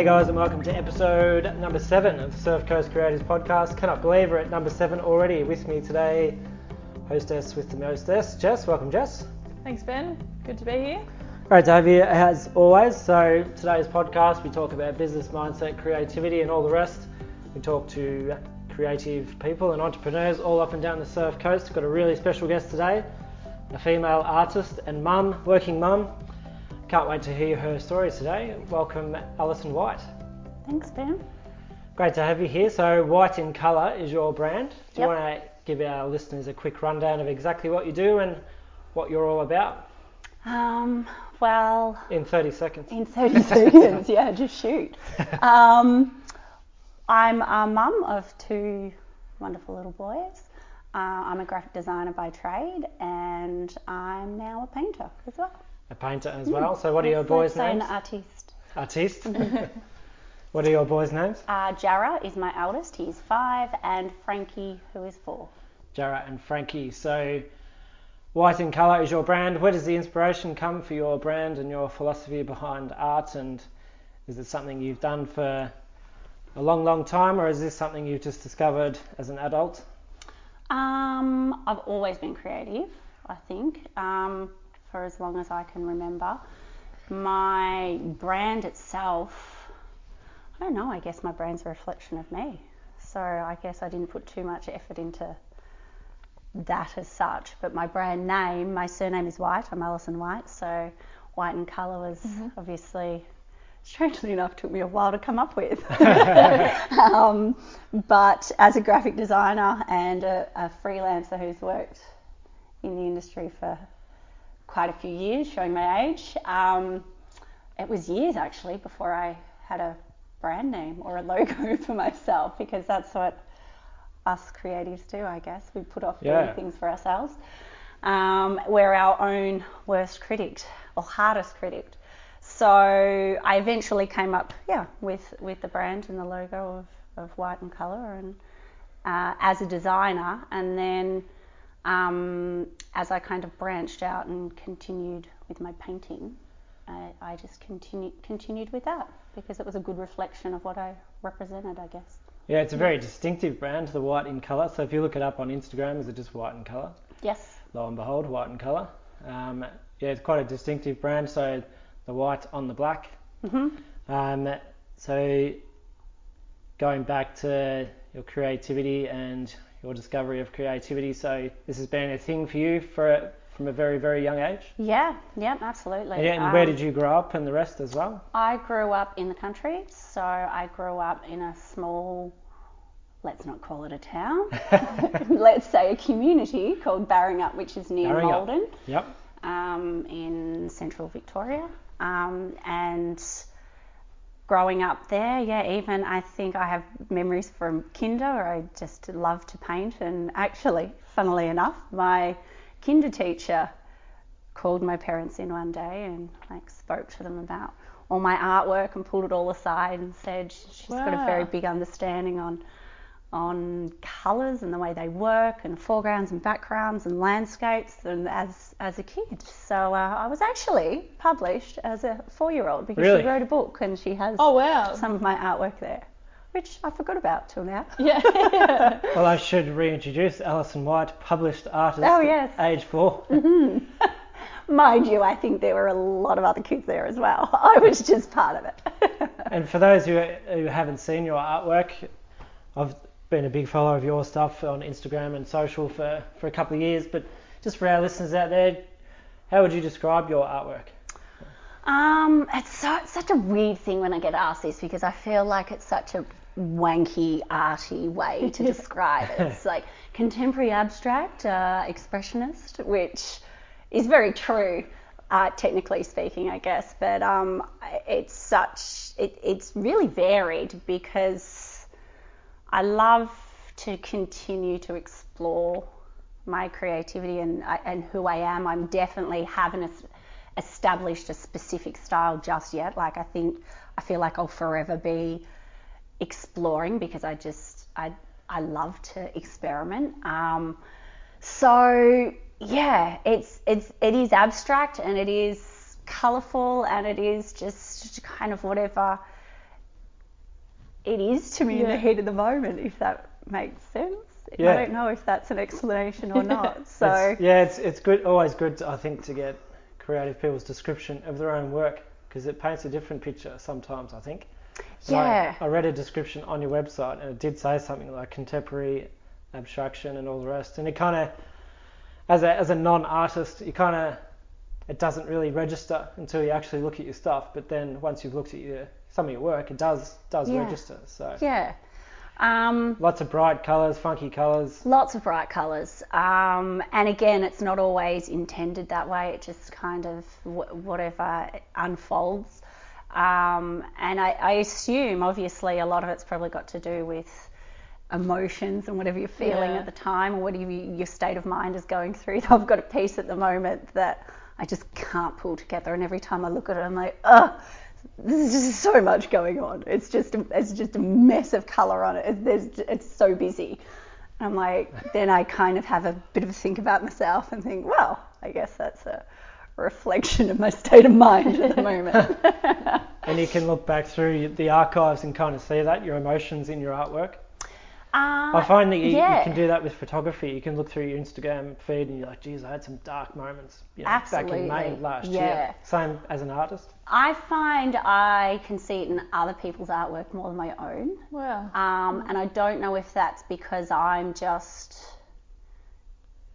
Hey guys, and welcome to episode number seven of the Surf Coast Creators Podcast. Cannot believe we're at number seven already. With me today, hostess with the mostess, Jess. Welcome, Jess. Thanks, Ben. Good to be here. Great to have you as always. So today's podcast, we talk about business mindset, creativity, and all the rest. We talk to creative people and entrepreneurs all up and down the Surf Coast. We've got a really special guest today, a female artist and mum, working mum. Can't wait to hear her story today. Welcome, Alison White. Thanks, Ben. Great to have you here. So, White in Colour is your brand. Do you want to give our listeners a quick rundown of exactly what you do and what you're all about Um, well, in 30 seconds? in 30 seconds, yeah, just shoot. Um, I'm a mum of two wonderful little boys. Uh, I'm a graphic designer by trade, and I'm now a painter as well. A painter as well. So, what are your boys' say names? An artiste. Artiste. what are your boys' names? Uh, Jarrah is my eldest. He's five, and Frankie, who is four. Jarrah and Frankie. So, White in Colour is your brand. Where does the inspiration come for your brand and your philosophy behind art? And is it something you've done for a long, long time, or is this something you've just discovered as an adult? Um, I've always been creative, I think, um, for as long as I can remember. My brand itself, I don't know, I guess my brand's a reflection of me. So I guess I didn't put too much effort into that as such. But my brand name, my surname is White, I'm Alison White, so White in Colour was obviously, strangely enough, took me a while to come up with. um, but as a graphic designer and a, a freelancer who's worked in the industry for quite a few years, showing my age, um, it was years actually before I had a brand name or a logo for myself because that's what us creatives do, I guess. We put off Yeah. doing things for ourselves. Um, we're our own worst critic or hardest critic. So I eventually came up, yeah, with, with the brand and the logo of, of white and colour and uh, as a designer, and then um, as I kind of branched out and continued with my painting, I, I just continued continued with that because it was a good reflection of what I represented, I guess. Yeah, it's a very distinctive brand, the white in colour. So if you look it up on Instagram, is it just white in colour? Yes. Lo and behold, white in colour. Um, yeah, it's quite a distinctive brand. So the white on the black. hmm Um, so going back to your creativity and your discovery of creativity. So this has been a thing for you for from a very very young age. Yeah, yeah, absolutely. Yeah, and where Um, did you grow up and the rest as well? I grew up in the country, so I grew up in a small, let's not call it a town, let's say a community called Baringhup, which is near Baringhup. Maldon, Yep. um, in central Victoria. Um, and growing up there, yeah, even I think I have memories from kinder where I just loved to paint. And actually, funnily enough, my kinder teacher called my parents in one day and like spoke to them about all my artwork and pulled it all aside and said sh- she's got a very big understanding on on colours and the way they work and foregrounds and backgrounds and landscapes and as as a kid so uh, I was actually published as a four-year-old because Really? she wrote a book and she has Oh wow. some of my artwork there which I forgot about till now Yeah. Well, I should reintroduce Alison White, published artist. Oh, yes. Age four. mind you I think there were a lot of other kids there as well I was just part of it And for those who, who haven't seen your artwork, I've been a big follower of your stuff on Instagram and social for, for a couple of years. But just for our listeners out there, how would you describe your artwork? Um, it's so it's such a weird thing when I get asked this because I feel like it's such a wanky, arty way to describe it. It's like contemporary abstract, uh, expressionist, which is very true, uh, technically speaking, I guess. But um, it's such it, it's really varied because I love to continue to explore my creativity and and who I am. I'm definitely haven't established a specific style just yet. Like I think I feel like I'll forever be exploring because I just I I love to experiment. Um, so yeah, it's it's it is abstract and it is colourful and it is just kind of whatever it is to me in the Yeah. heat of the moment, if that makes sense. Yeah. I don't know if that's an explanation or not. So It's- yeah, it's it's good. Always good, I think, to get creative people's description of their own work because it paints a different picture sometimes. I think. So I- Yeah. I, read a description on your website and it did say something like contemporary abstraction and all the rest, and it kind of, as a as a non-artist, you kind of it doesn't really register until you actually look at your stuff. But then once you've looked at your some of your work, it does does Yeah. register. So yeah. Um, lots of bright colours, funky colours. Lots of bright colours. Um, and again, it's not always intended that way. It just kind of wh- whatever unfolds. Um, and I, I assume, obviously, a lot of it's probably got to do with emotions and whatever you're feeling Yeah. at the time or whatever you, your state of mind is going through. I've got a piece at the moment that I just can't pull together. And every time I look at it, I'm like, oh, there's just so much going on. It's just a, it's just a mess of color on it. There's, it's so busy. I'm like, then I kind of have a bit of a think about myself and think, well, I guess that's a reflection of my state of mind at the moment. And you can look back through the archives and kind of see that your emotions in your artwork. Uh, I find that you, yeah. you can do that with photography. You can look through your Instagram feed and you're like, geez, I had some dark moments you know, back in May of last Yeah. year. Same as an artist. I find I can see it in other people's artwork more than my own. Wow. Um, and I don't know if that's because I'm just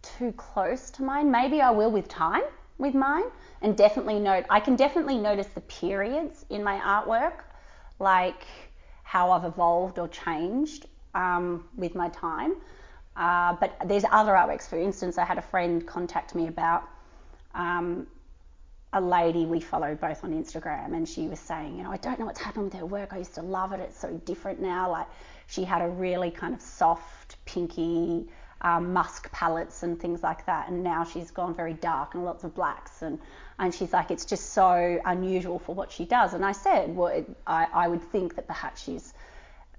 too close to mine. Maybe I will with time with mine, and definitely note. I can definitely notice the periods in my artwork, like how I've evolved or changed um, with my time. Uh, but there's other artworks. For instance, I had a friend contact me about um, a lady we follow both on Instagram, and she was saying, you know, I don't know what's happened with her work. I used to love it. It's so different now. Like she had a really kind of soft, pinky um, musk palettes and things like that, and now she's gone very dark and lots of blacks, and and she's like, it's just so unusual for what she does. And I said, well, it, I I would think that perhaps she's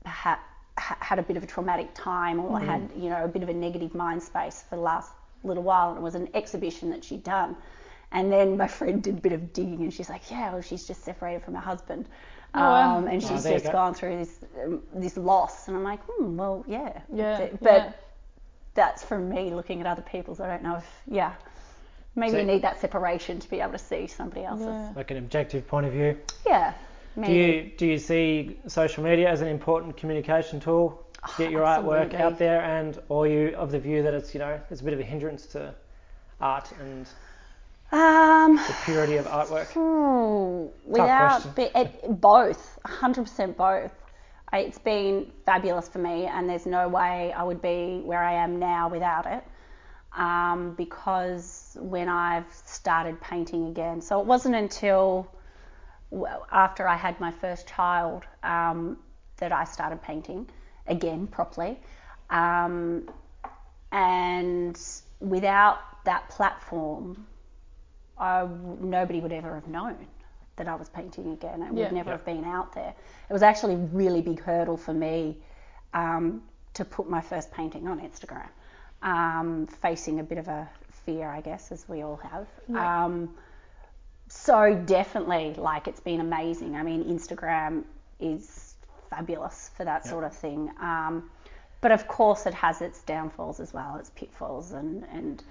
perhaps had a bit of a traumatic time or had you know a bit of a negative mind space for the last little while and it was an exhibition that she'd done and then my friend did a bit of digging and she's like yeah well she's just separated from her husband Oh, wow. um, and Oh, she's there you just go. gone through this um, this loss and I'm like hmm well yeah Yeah, but yeah. that's from me looking at other people's I don't know if yeah maybe So- you need that separation to be able to see somebody else's Yeah. Like an objective point of view. yeah Do you do you see social media as an important communication tool to get your artwork out there, and or you of the view that it's you know it's a bit of a hindrance to art and um the purity of artwork? Hmm, without be, it, both, 100% both. It's been fabulous for me, and there's no way I would be where I am now without it. Um, because when I've started painting again, so it wasn't until after I had my first child um, that I started painting again properly. Um, and without that platform, I nobody would ever have known that I was painting again. It Yeah. would never Yeah. have been out there. It was actually a really big hurdle for me um, to put my first painting on Instagram, um, facing a bit of a fear, I guess, as we all have. Yeah. So definitely, like, it's been amazing. I mean, Instagram is fabulous for that sort of thing. Um, but of course, it has its downfalls as well, its pitfalls, and, and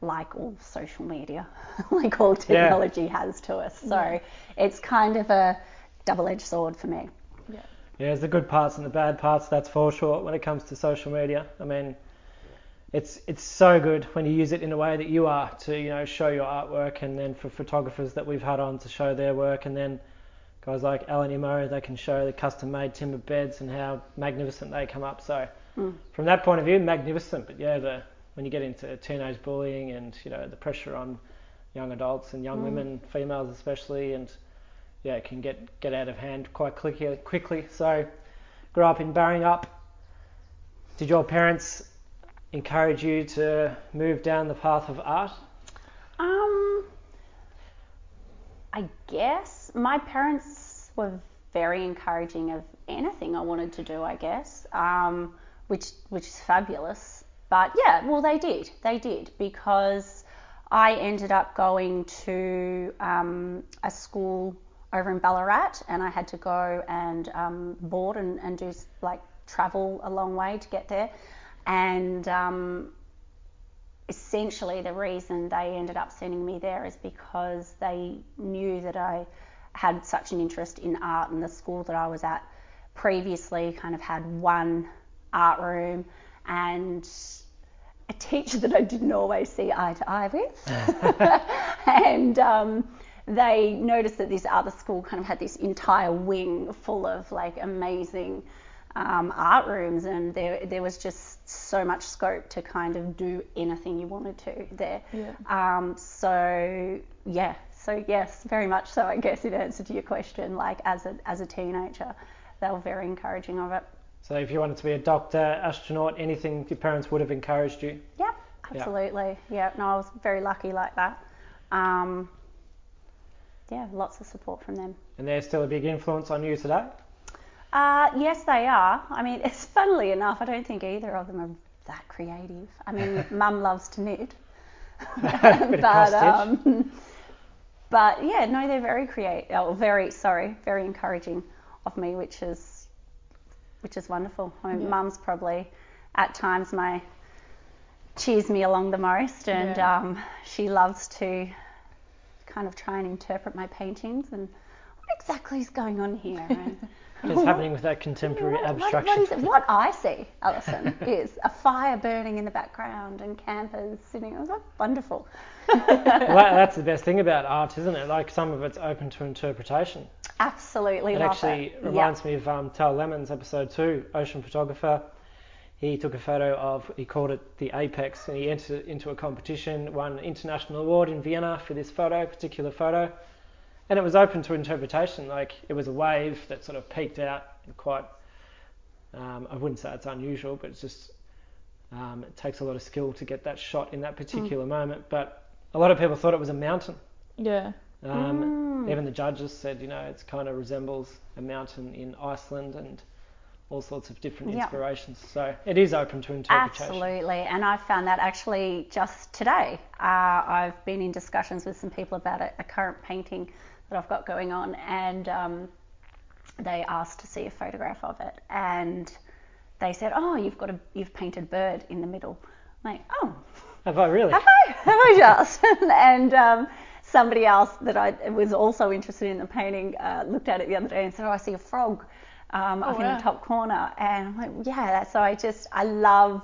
like all social media, like all technology has to us. So it's kind of a double edged sword for me. Yeah. Yeah, there's the good parts and the bad parts. That's for sure. When it comes to social media, I mean, it's it's so good when you use it in a way that you are to you know show your artwork, and then for photographers that we've had on to show their work, and then guys like Alan Imo, they can show the custom-made timber beds and how magnificent they come up. So hmm. from that point of view, magnificent. But yeah, the when you get into teenage bullying and you know the pressure on young adults and young hmm. women, females especially, and yeah, it can get get out of hand quite quickly. Quickly. So, grew up in Baringhup. Did your parents encourage you to move down the path of art? Um, I guess my parents were very encouraging of anything I wanted to do. I guess, um, which which is fabulous. But yeah, well, they did. They did because I ended up going to um, a school, over in Ballarat, and I had to go and um, board and, and do like travel a long way to get there. And um, essentially, the reason they ended up sending me there is because they knew that I had such an interest in art, and the school that I was at previously kind of had one art room and a teacher that I didn't always see eye to eye with. and um, they noticed that this other school kind of had this entire wing full of like amazing um, art rooms, and there there was just so much scope to kind of do anything you wanted to there. Yeah. Um, so yeah, so yes, very much so. I guess in answer to your question, like as a as a teenager, they were very encouraging of it. So if you wanted to be a doctor, astronaut, anything, your parents would have encouraged you. Yep, Yeah. absolutely. Yeah, no, I was very lucky like that. Um, yeah, lots of support from them. And they're still a big influence on you today. Uh, yes, they are. I mean, it's funnily enough, I don't think either of them are that creative. I mean, mum loves to knit. Bit of cross stitch. um, but yeah, no, they're very creative. Oh, very sorry, very encouraging of me, which is which is wonderful. I mean, Yeah. mum's probably at times my cheers me along the most, and Yeah. um, she loves to kind of try and interpret my paintings and what exactly is going on here. And, What's happening with that contemporary what, what- abstraction? what is it? What I see, Alison, is a fire burning in the background and campers sitting. I was like, wonderful. well, that's the best thing about art, isn't it? Like some of it's open to interpretation. Absolutely It actually it. reminds me of um, Tal Lemons, episode two, ocean photographer. He took a photo of, he called it the Apex, and he entered into a competition, won an international award in Vienna for this photo, particular photo. And it was open to interpretation. Like it was a wave that sort of peaked out and quite, um, I wouldn't say it's unusual, but it's just, um, it takes a lot of skill to get that shot in that particular moment. But a lot of people thought it was a mountain. Yeah. Um, Mm. Even the judges said, you know, it kind of resembles a mountain in Iceland and all sorts of different Yeah. inspirations. So it is open to interpretation. Absolutely, and I found that actually just today. Uh, I've been in discussions with some people about a, a current painting that I've got going on, and um, they asked to see a photograph of it, and they said, "Oh, you've got a you've painted bird in the middle." I'm like, "Oh, Have I really? have I? Have I just?" and um, somebody else that I was also interested in the painting uh, looked at it the other day and said, "Oh, I see a frog um, Oh, up in the top corner," and I'm like, "Yeah." That's, so I just I love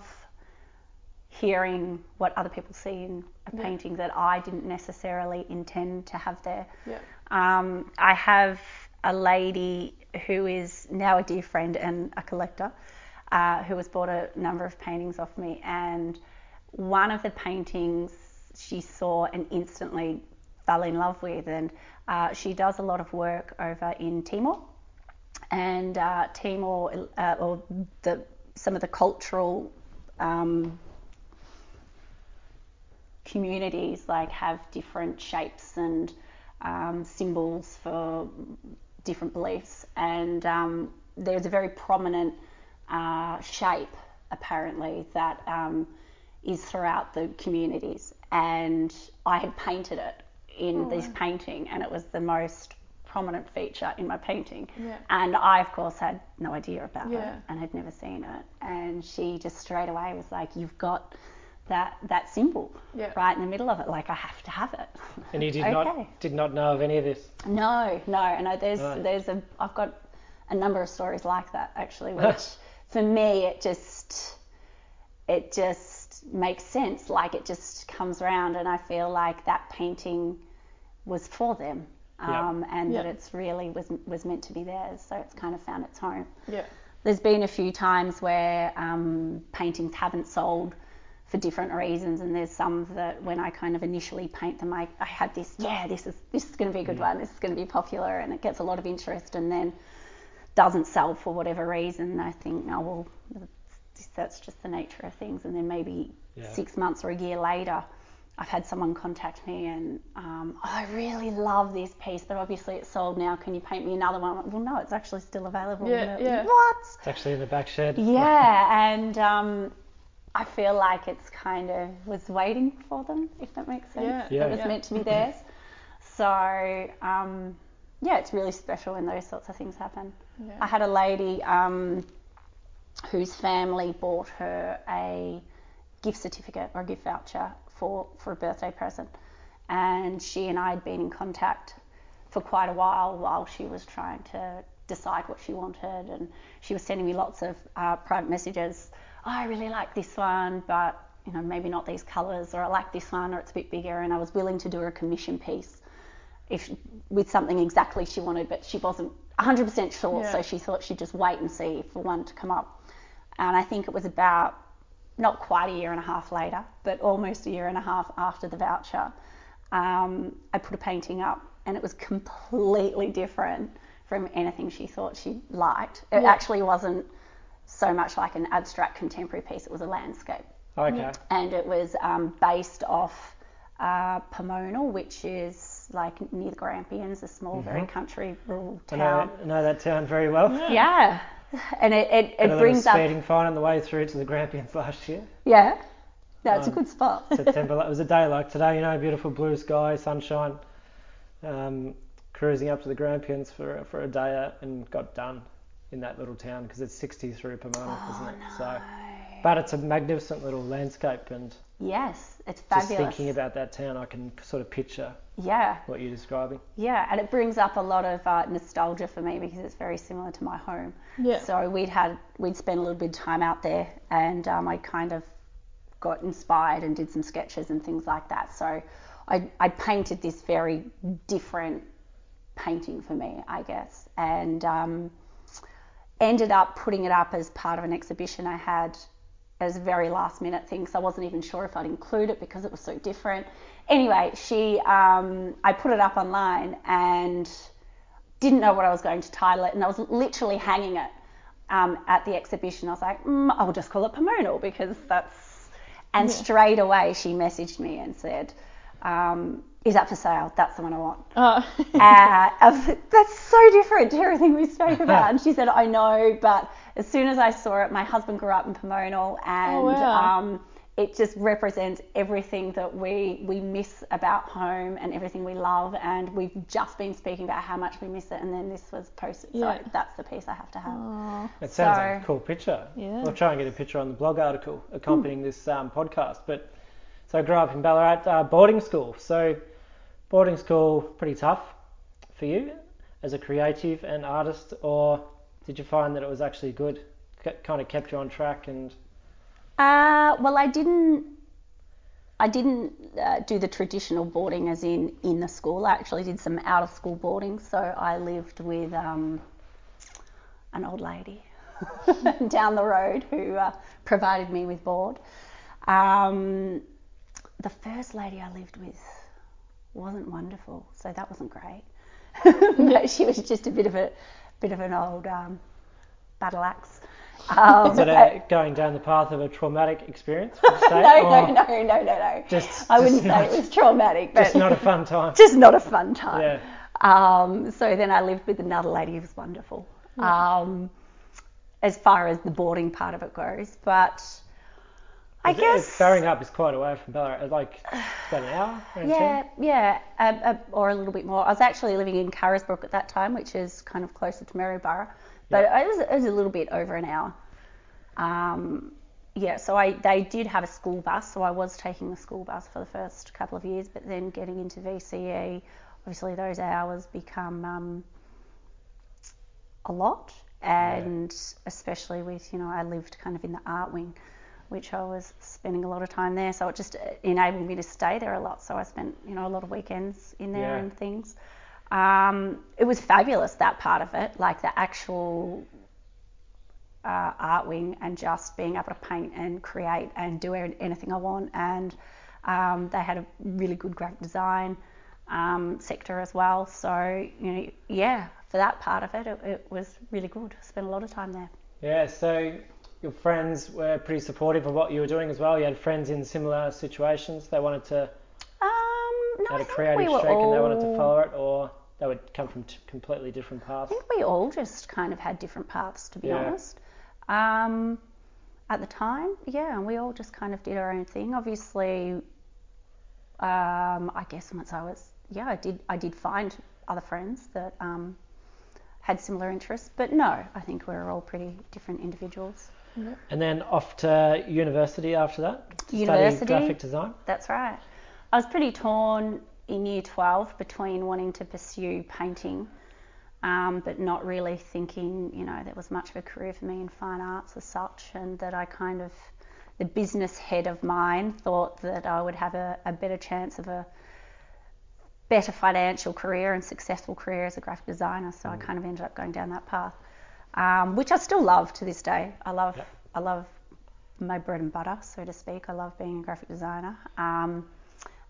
hearing what other people see in a Yeah. painting that I didn't necessarily intend to have there. Yeah. Um, I have a lady who is now a dear friend and a collector uh, who has bought a number of paintings off me. And one of the paintings she saw and instantly fell in love with. And uh, she does a lot of work over in Timor. And uh, Timor, uh, or the, some of the cultural um, communities like have different shapes and um, symbols for different beliefs and um, there's a very prominent uh, shape apparently that um, is throughout the communities and I had painted it in Oh, this wow. painting and it was the most prominent feature in my painting Yeah. and I of course had no idea about Yeah. it and had never seen it and she just straight away was like you've got that that symbol Yeah. right in the middle of it like I have to have it And you did Okay. not did not know of any of this. no no and I, there's Right. there's a I've got a number of stories like that actually which for me it just it just makes sense like it just comes around and I feel like that painting was for them Yeah. um, and that it's really was was meant to be theirs so it's kind of found its home Yeah. there's been a few times where um, paintings haven't sold for different reasons, and there's some that when I kind of initially paint them, I, I had this, yeah, this is this is going to be a good one, this is going to be popular, and it gets a lot of interest, and then doesn't sell for whatever reason. I think, oh well, that's- just the nature of things, and then maybe Yeah. six months or a year later. I've had someone contact me and um, I really love this piece, but obviously it's sold now. Can you paint me another one? Like, well, no, it's actually still available. Yeah, yeah. What? It's actually in the back shed. Yeah, and um, I feel like it's kind of was waiting for them, if that makes sense. Yeah, Yeah. It was yeah. meant to be theirs. So um, yeah, it's really special when those sorts of things happen. Yeah. I had a lady um, whose family bought her a gift certificate or a gift voucher for, for a birthday present. And she and I had been in contact for quite a while while she was trying to decide what she wanted. And she was sending me lots of uh, private messages. Oh, I really like this one, but you know maybe not these colours, or I like this one, or it's a bit bigger. And I was willing to do her a commission piece if with something exactly she wanted, but she wasn't 100% sure. Yeah. So she thought she'd just wait and see for one to come up. And I think it was about not quite a year and a half later, but almost a year and a half after the voucher, um, I put a painting up, and it was completely different from anything she thought she liked. It Yeah. actually wasn't so much like an abstract contemporary piece; it was a landscape Okay. and it was um, based off uh, Pomonal, which is like near the Grampians, a small, very country rural Mm-hmm. I know, town. I know that town very well. Yeah, and it, it, Had it a brings little up speeding fine on the way through to the Grampians last year. yeah, no, it's a Um, good spot. September. it was a day like today, you know, beautiful blue sky, sunshine. Um, cruising up to the Grampians for for a day out and got done in that little town because it's 60 through Pomonal, isn't it? So, but it's a magnificent little landscape, and yes, it's fabulous. just thinking about that town, I can sort of picture yeah, what you're describing. yeah, and it brings up a lot of uh, nostalgia for me because it's very similar to my home. Yeah. So we'd had we'd spent a little bit of time out there, and um, I kind of got inspired and did some sketches and things like that. So I, I painted this very different painting for me, I guess, and um, ended up putting it up as part of an exhibition I had as a very last minute thing. So I wasn't even sure if I'd include it because it was so different. Anyway, she um, I put it up online and didn't know what I was going to title it, and I was literally hanging it um, at the exhibition. I was like, mm, I'll just call it Pomonal because that's. And straight away she messaged me and said, um, "Is that for sale? That's the one I want." Oh. uh, I was like, that's so different to everything we spoke about. And she said, I know, but as soon as I saw it, my husband grew up in Pomonal and Oh, wow. um, it just represents everything that we, we miss about home and everything we love. And we've just been speaking about how much we miss it. And then this was posted. Yeah. So that's the piece I have to have. Oh. It sounds So- like a cool picture. Yeah. We'll try and get a picture on the blog article accompanying this um, podcast. But so I grew up in Ballarat uh, boarding school. So boarding school pretty tough for you as a creative and artist, or did you find that it was actually good? Kind of kept you on track and Uh, well, I didn't. I didn't uh, do the traditional boarding, as in in the school. I actually did some out of school boarding. So I lived with um, an old lady down the road who uh, provided me with board. Um, the first lady I lived with wasn't wonderful, so that wasn't great. but she was just a bit of a bit of an old um, battle axe. Um, is it a, going down the path of a traumatic experience? Would you say? no, no, no, no, no, no. Just, I wouldn't just say not, it was traumatic, but just not a fun time. just not a fun time. Yeah. Um, so then I lived with another lady who was wonderful. Um, as far as the boarding part of it goes, but I guess Baringhup is quite away from Ballarat. It's Like about an hour. yeah, 10? yeah, uh, uh, or a little bit more. I was actually living in Carisbrook at that time, which is kind of closer to Maryborough, but it, was, it was a little bit over an hour. Um, yeah, so I they did have a school bus, so I was taking the school bus for the first couple of years, but then getting into VCE, obviously those hours become um, a lot, and especially with you know I lived kind of in the art wing, which I was spending a lot of time there, so it just enabled me to stay there a lot. So I spent you know a lot of weekends in there Yeah. and things. Um, it was fabulous that part of it, like the actual uh, art wing and just being able to paint and create and do anything I want. And um, they had a really good graphic design um, sector as well. So you know, yeah, for that part of it, it, it was really good. I spent a lot of time there. Yeah, so your friends were pretty supportive of what you were doing as well. You had friends in similar situations. They wanted to Um, no, I had a creative we streak all, and they wanted to follow it, or they would come from t- completely different paths. I think we all just kind of had different paths, to be Yeah. honest. Um, at the time, yeah, and we all just kind of did our own thing. Obviously, um, I guess once I was, yeah, I did, I did find other friends that um, had similar interests. But no, I think we're all pretty different individuals. And then off to university after that. to University. Study graphic design. That's right. I was pretty torn in year 12 between wanting to pursue painting, um, but not really thinking, you know, there was much of a career for me in fine arts as such, and that I kind of, the business head of mine thought that I would have a, a better chance of a better financial career and successful career as a graphic designer. So I kind of ended up going down that path, um, which I still love to this day. I love, Yep. I love my bread and butter, so to speak. I love being a graphic designer. Um,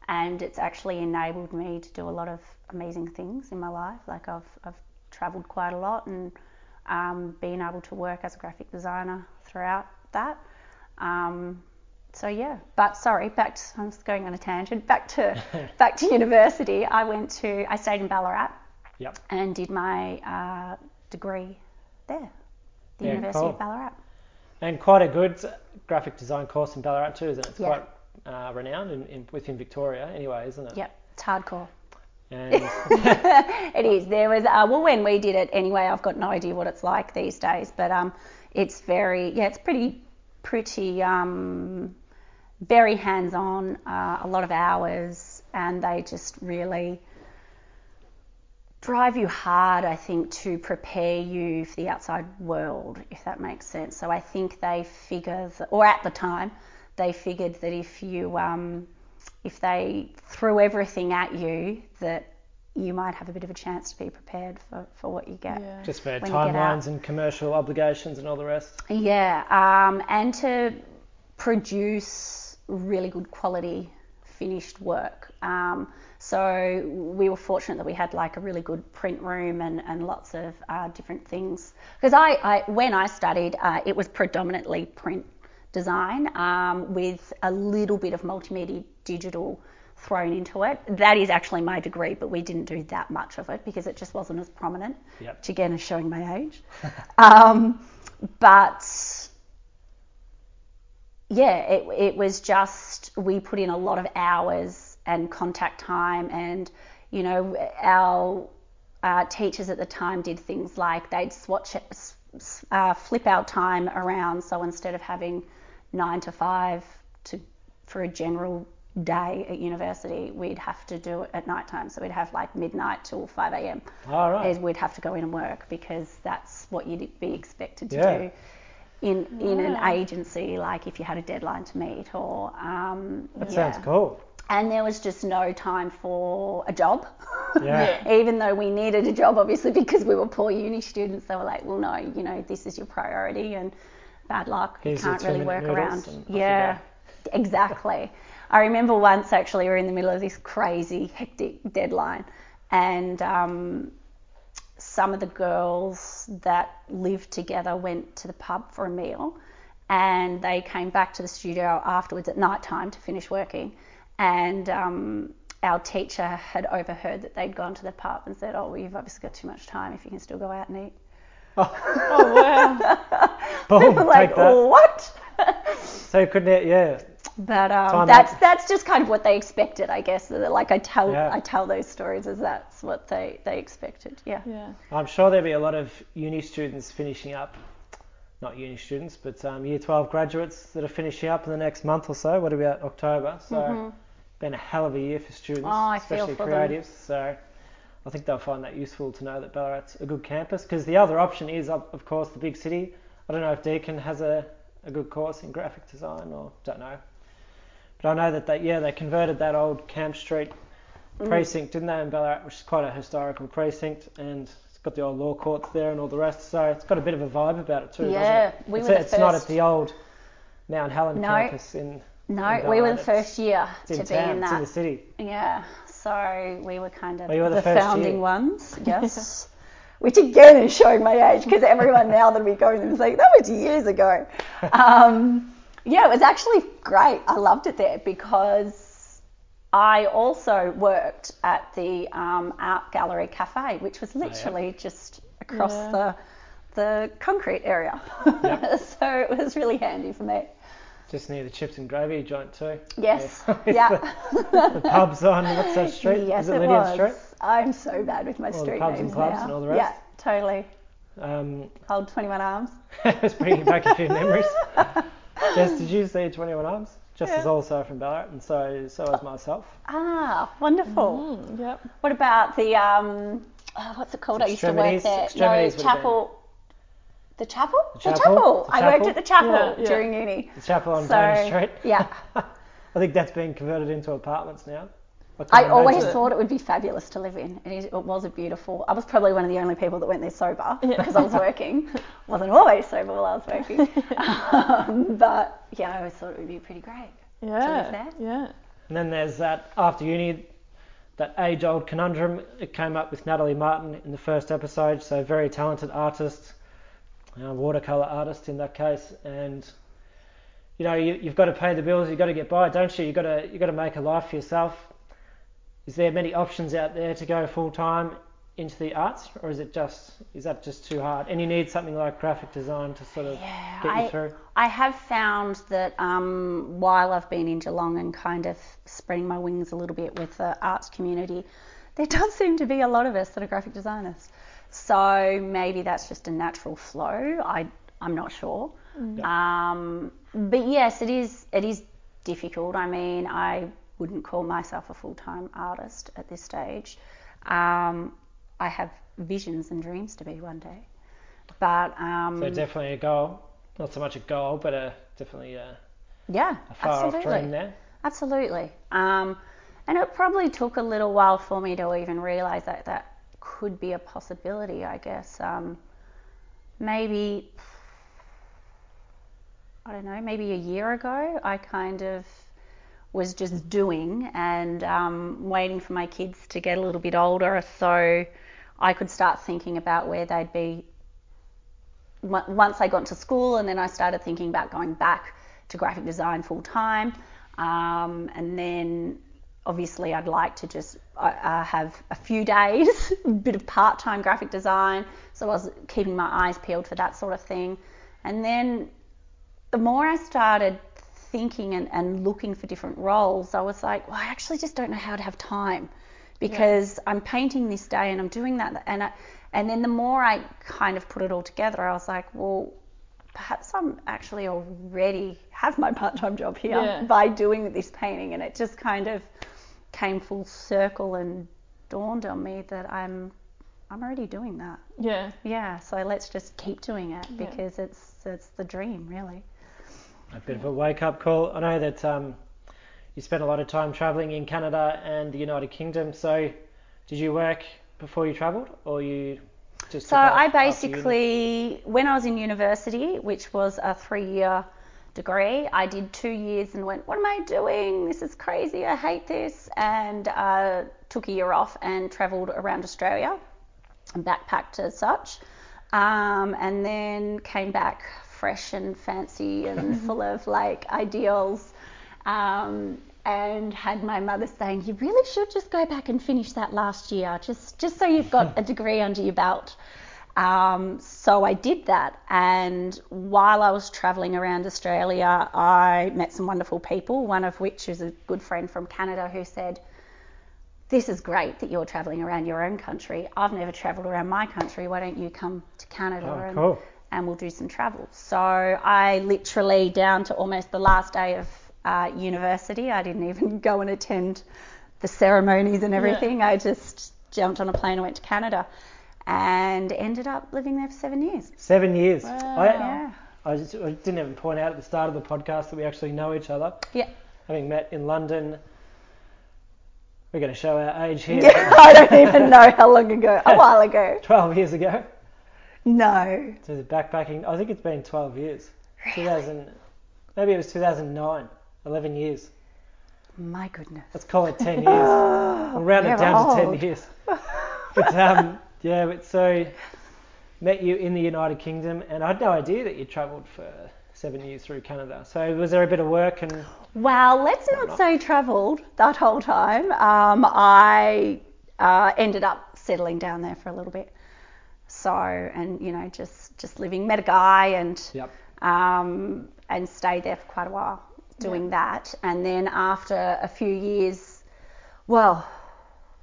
and it's actually enabled me to do a lot of amazing things in my life. Like I've, I've traveled quite a lot and um, been able to work as a graphic designer throughout that. Um, so yeah, but sorry, back to, I'm just going on a tangent. Back to back to university. I went to I stayed in Ballarat Yep. and did my uh, degree there, the Yeah, University cool. of Ballarat. And quite a good graphic design course in Ballarat too, isn't it? It's Yeah. quite uh, renowned in, in, within Victoria anyway, isn't it? Yep, it's hardcore. And it is. There was uh, well when we did it anyway. I've got no idea what it's like these days, but um, it's very yeah, it's pretty pretty um, very hands on. Uh, a lot of hours, and they just really drive you hard. I think to prepare you for the outside world, if that makes sense. So I think they figure, that, or at the time, they figured that if you um, if they threw everything at you, that you might have a bit of a chance to be prepared for, for what you get. Yeah. just for When you get timelines and commercial obligations and all the rest. Yeah, um, and to produce really good quality finished work. Um, so we were fortunate that we had like a really good print room and, and lots of uh, different things. Because I, I, when I studied, uh, it was predominantly print design um, with a little bit of multimedia digital thrown into it. That is actually my degree, but we didn't do that much of it because it just wasn't as prominent. Yep. Which again is showing my age. um, but yeah, it, it was just we put in a lot of hours and contact time, and you know our uh, teachers at the time did things like they'd swatch it, s- s- uh, flip our time around. So instead of having nine to five to for a general day at university, we'd have to do it at night time. So we'd have like midnight till 5 a.m. All right. Is we'd have to go in and work because that's what you'd be expected to Yeah. do in in an agency, like if you had a deadline to meet or um, That yeah. sounds cool. And there was just no time for a job. Yeah. Even though we needed a job, obviously, because we were poor uni students, they were like, well, no, you know, this is your priority and bad luck. Here's you can't really work around. noodles and off you Yeah, exactly. I remember once actually, we were in the middle of this crazy, hectic deadline, and um, some of the girls that lived together went to the pub for a meal and they came back to the studio afterwards at night time to finish working and um, our teacher had overheard that they'd gone to the pub and said oh well you've obviously got too much time if you can still go out and eat Oh wow. Boom, We're like take that. what So you couldn't, yeah. but um, that's out. that's just kind of what they expected i guess like i tell Yeah. i tell those stories as that's what they they expected yeah Yeah. I'm sure there'll be a lot of uni students finishing up, not uni students, but um, year 12 graduates that are finishing up in the next month or so. What about October? So, been a hell of a year for students. Oh, especially for them. creatives. So, I think they'll find that useful to know that Ballarat's a good campus because the other option is, of course, the big city. I don't know if Deakin has a, a good course in graphic design or don't know. But I know that they, yeah, they converted that old Camp Street Mm. precinct, didn't they, in Ballarat, which is quite a historical precinct, and it's got the old law courts there and all the rest. So it's got a bit of a vibe about it too. doesn't Yeah, it? we it's, were the it's not at the old Mount Helen No. campus in. No in we were the first year to in be town. in It's in that the city. Yeah, so we were kind of Well, were the the, founding year. ones, yes. Which again is showing my age because everyone now that we go in is like, that was years ago. Um, yeah, it was actually great. I loved it there because I also worked at the um, Art Gallery Cafe, which was literally just across Yeah. the the concrete area. Yep. so it was really handy for me. Just near the chips and gravy joint too. Yes. Yeah. Yeah. the pub's on what's that street? Yes, Is it it Lydiard was. Street? I'm so bad with my All the street pubs and names clubs now. and all the rest? Yeah, totally. Um, Hold 21 arms. it's bringing back a few memories. Jess, did you see 21 Arms? Jess is Yeah. also from Ballarat, and so so is myself. Ah, wonderful. Mm. Yep. What about the um, oh, what's it called? I used to work Extremities- there. Extremities no, would have chapel. The chapel? The chapel? The I worked at the chapel Yeah, yeah. during uni. The chapel on So, Dana Street. yeah. I think that's been converted into apartments now. I, I always imagine- thought it would be fabulous to live in. It, is, it was a beautiful. I was probably one of the only people that went there sober because I was working. wasn't always sober while I was working. um, but yeah, I always thought it would be pretty great. Yeah. there? Yeah. And then there's that after uni, that age-old conundrum. It came up with Natalie Martin in the first episode. So very talented artist, uh, watercolor artist in that case, and you know you, you've got to pay the bills. You've got to get by, don't you? You've got to you've got to make a life for yourself. Is there many options out there to go full time into the arts, or is it just is that just too hard? And you need something like graphic design to sort of Yeah, get you I, through. I have found that um, while I've been in Geelong and kind of spreading my wings a little bit with the arts community, there does seem to be a lot of us that are graphic designers. So maybe that's just a natural flow. I I'm not sure. Um, but yes, it is it is difficult. I mean, I wouldn't call myself a full time artist at this stage. Um, I have visions and dreams to be one day. But um, So definitely a goal, not so much a goal, but a definitely a, yeah, a far off absolutely. dream there. Absolutely. Um, and it probably took a little while for me to even realise that that could be a possibility, I guess. Um, maybe, I don't know, maybe a year ago, I kind of was just doing and um, waiting for my kids to get a little bit older so I could start thinking about where they'd be once I got into school, and then I started thinking about going back to graphic design full time. Um, and then obviously, I'd like to just uh, have a few days, a bit of part time graphic design. So I was keeping my eyes peeled for that sort of thing. And then the more I started thinking and, and looking for different roles, I was like, well, I actually just don't know how to have time because I'm painting this day and I'm doing that. And, I, and then the more I kind of put it all together, I was like, well, perhaps I'm actually already have my part-time job here Yeah. by doing this painting. And it just kind of came full circle and dawned on me that I'm I'm already doing that. Yeah. Yeah, so let's just keep doing it because it's it's the dream, really. A bit of a wake up call. I know that um, you spent a lot of time travelling in Canada and the United Kingdom. So, did you work before you travelled, or you just? So I basically, when I was in university, which was a three-year degree, I did two years and went, "What am I doing? This is crazy. I hate this," and uh, took a year off and travelled around Australia, and backpacked as such, um, and then came back fresh and fancy and full of like ideals. Um, and had my mother saying, "You really should just go back and finish that last year, just just so you've got a degree under your belt." Um, so I did that, and while I was travelling around Australia, I met some wonderful people. One of which is a good friend from Canada who said, "This is great that you're travelling around your own country. I've never travelled around my country. Why don't you come to Canada Oh, and cool. and we'll do some travel. So I literally, down to almost the last day of uh, university, I didn't even go and attend the ceremonies and everything. I just jumped on a plane and went to Canada and ended up living there for seven years. Seven years. Wow. I, Yeah. I, just, I didn't even point out at the start of the podcast that we actually know each other. Yeah. Having met in London. We're going to show our age here. Yeah, I don't even know how long ago. A while ago. 12 years ago. No. So the backpacking, I think it's been 12 years. 2000, maybe it was 2009. 11 years. My goodness. Let's call it 10 years. We'll round it down to 10 years. But um, yeah, but so met you in the United Kingdom, and I had no idea that you travelled for seven years through Canada. So was there a bit of work and Well, let's not say travelled that whole time. Um, I uh, ended up settling down there for a little bit. So, and you know, just just living. Met a guy and yep, um, and stayed there for quite a while doing that. And then after a few years, well,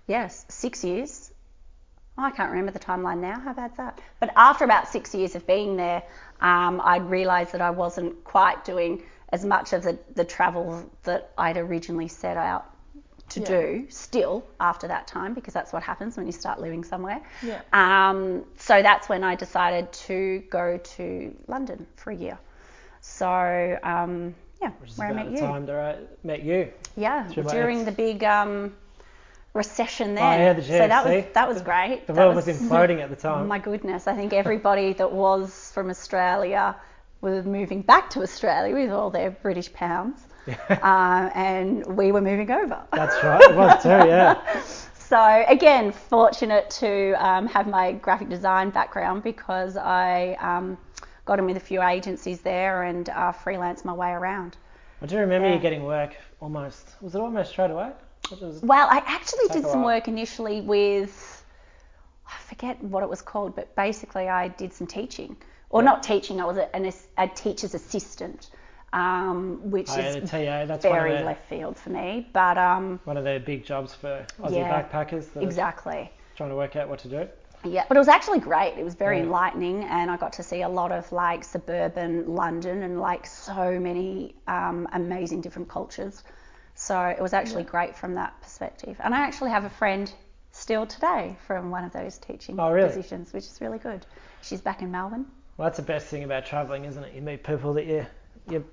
yes, six years. I can't remember the timeline now. How bad's that? But after about six years of being there, um, I'd realised that I wasn't quite doing as much of the, the travel that I'd originally set out to Yeah. do still after that time because that's what happens when you start living somewhere. Yeah. Um, so that's when I decided to go to London for a year. So um, yeah, Which is where I about met the you. time that I met you. Yeah, during ex. the big um, recession there. Oh, yeah, the so that was that was great. The world was, imploding at the time. Oh my goodness, I think everybody that was from Australia was moving back to Australia with all their British pounds, uh, and we were moving over. That's right. It was too. Yeah. So again, fortunate to um, have my graphic design background because I um, got in with a few agencies there and uh, freelanced my way around. I do remember Yeah. you getting work almost. Was it almost straight away? Well, I actually did some work initially with, I forget what it was called, but basically I did some teaching. Or Yeah. not teaching, I was a, an, a teacher's assistant, um, which Oh, is the TA. That's one of very their, left field for me. But um, one of their big jobs for Aussie Yeah, backpackers that exactly. trying to work out what to do. Yeah, but it was actually great. It was very Yeah. enlightening, and I got to see a lot of like suburban London and like so many um, amazing different cultures. So it was actually great from that perspective. And I actually have a friend still today from one of those teaching Oh, really? positions, which is really good. She's back in Melbourne. Well, that's the best thing about travelling, isn't it? You meet people that you you're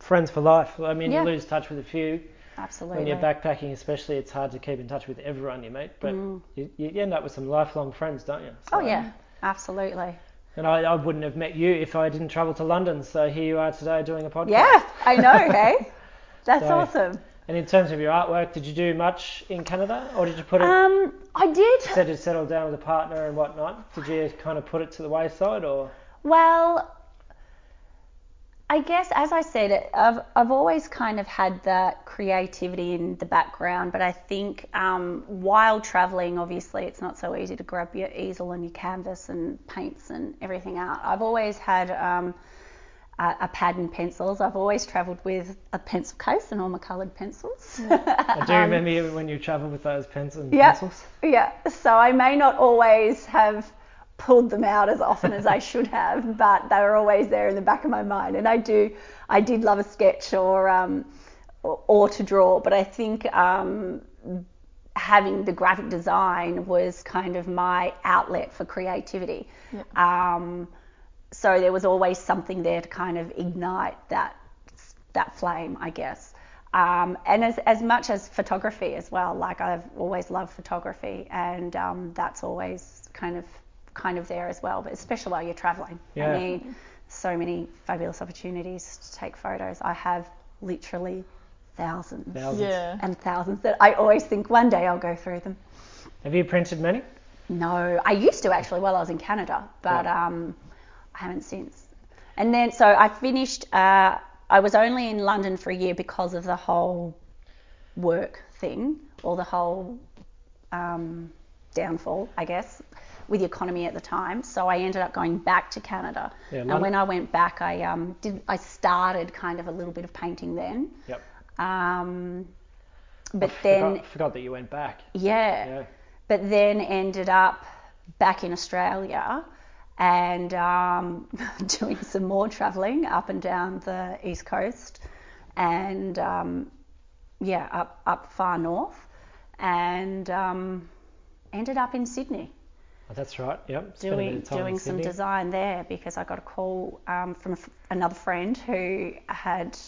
friends for life. I mean, Yeah. you lose touch with a few Absolutely. when you're backpacking, especially. It's hard to keep in touch with everyone you meet, but you, you end up with some lifelong friends, don't you? Mm. oh yeah, absolutely. And I, I wouldn't have met you if I didn't travel to London. So here you are today doing a podcast. Yeah, I know. hey, that's So- awesome. And in terms of your artwork, did you do much in Canada, or did you put it? Um, I did. said you settled down with a partner and whatnot. Did you kind of put it to the wayside, or? Well, I guess as I said, I've I've always kind of had that creativity in the background, but I think um, while traveling, obviously, it's not so easy to grab your easel and your canvas and paints and everything out. I've always had um, a, a pad and pencils. I've always travelled with a pencil case and all my coloured pencils. I do remember you when you travelled with those pens and Um, Yeah. pencils. Yeah, so I may not always have pulled them out as often as I should have, but they were always there in the back of my mind. And I do, I did love a sketch or um, or, or to draw, but I think um, having the graphic design was kind of my outlet for creativity. Um, so there was always something there to kind of ignite that that flame, I guess. Um, and as, as much as photography as well, like I've always loved photography, and um, that's always kind of kind of there as well. But especially while you're traveling, Yeah. I mean, so many fabulous opportunities to take photos. I have literally thousands Thousands. Yeah. and thousands that I always think one day I'll go through them. Have you printed many? No, I used to actually while I was in Canada, but Right. um, I haven't since. And then, so I finished. Uh, I was only in London for a year because of the whole work thing, or the whole um, downfall, I guess, with the economy at the time. So I ended up going back to Canada. Yeah, and when I went back, I um, did. I started kind of a little bit of painting then. Yep. Um, but I then, forgot, forgot that you went back. yeah Yeah. but then ended up back in Australia and um, doing some more travelling up and down the east coast and um, yeah, up up far north, and um, ended up in Sydney Oh, that's right. Yep. Spent doing of time in doing some design there because I got a call um, from another friend who had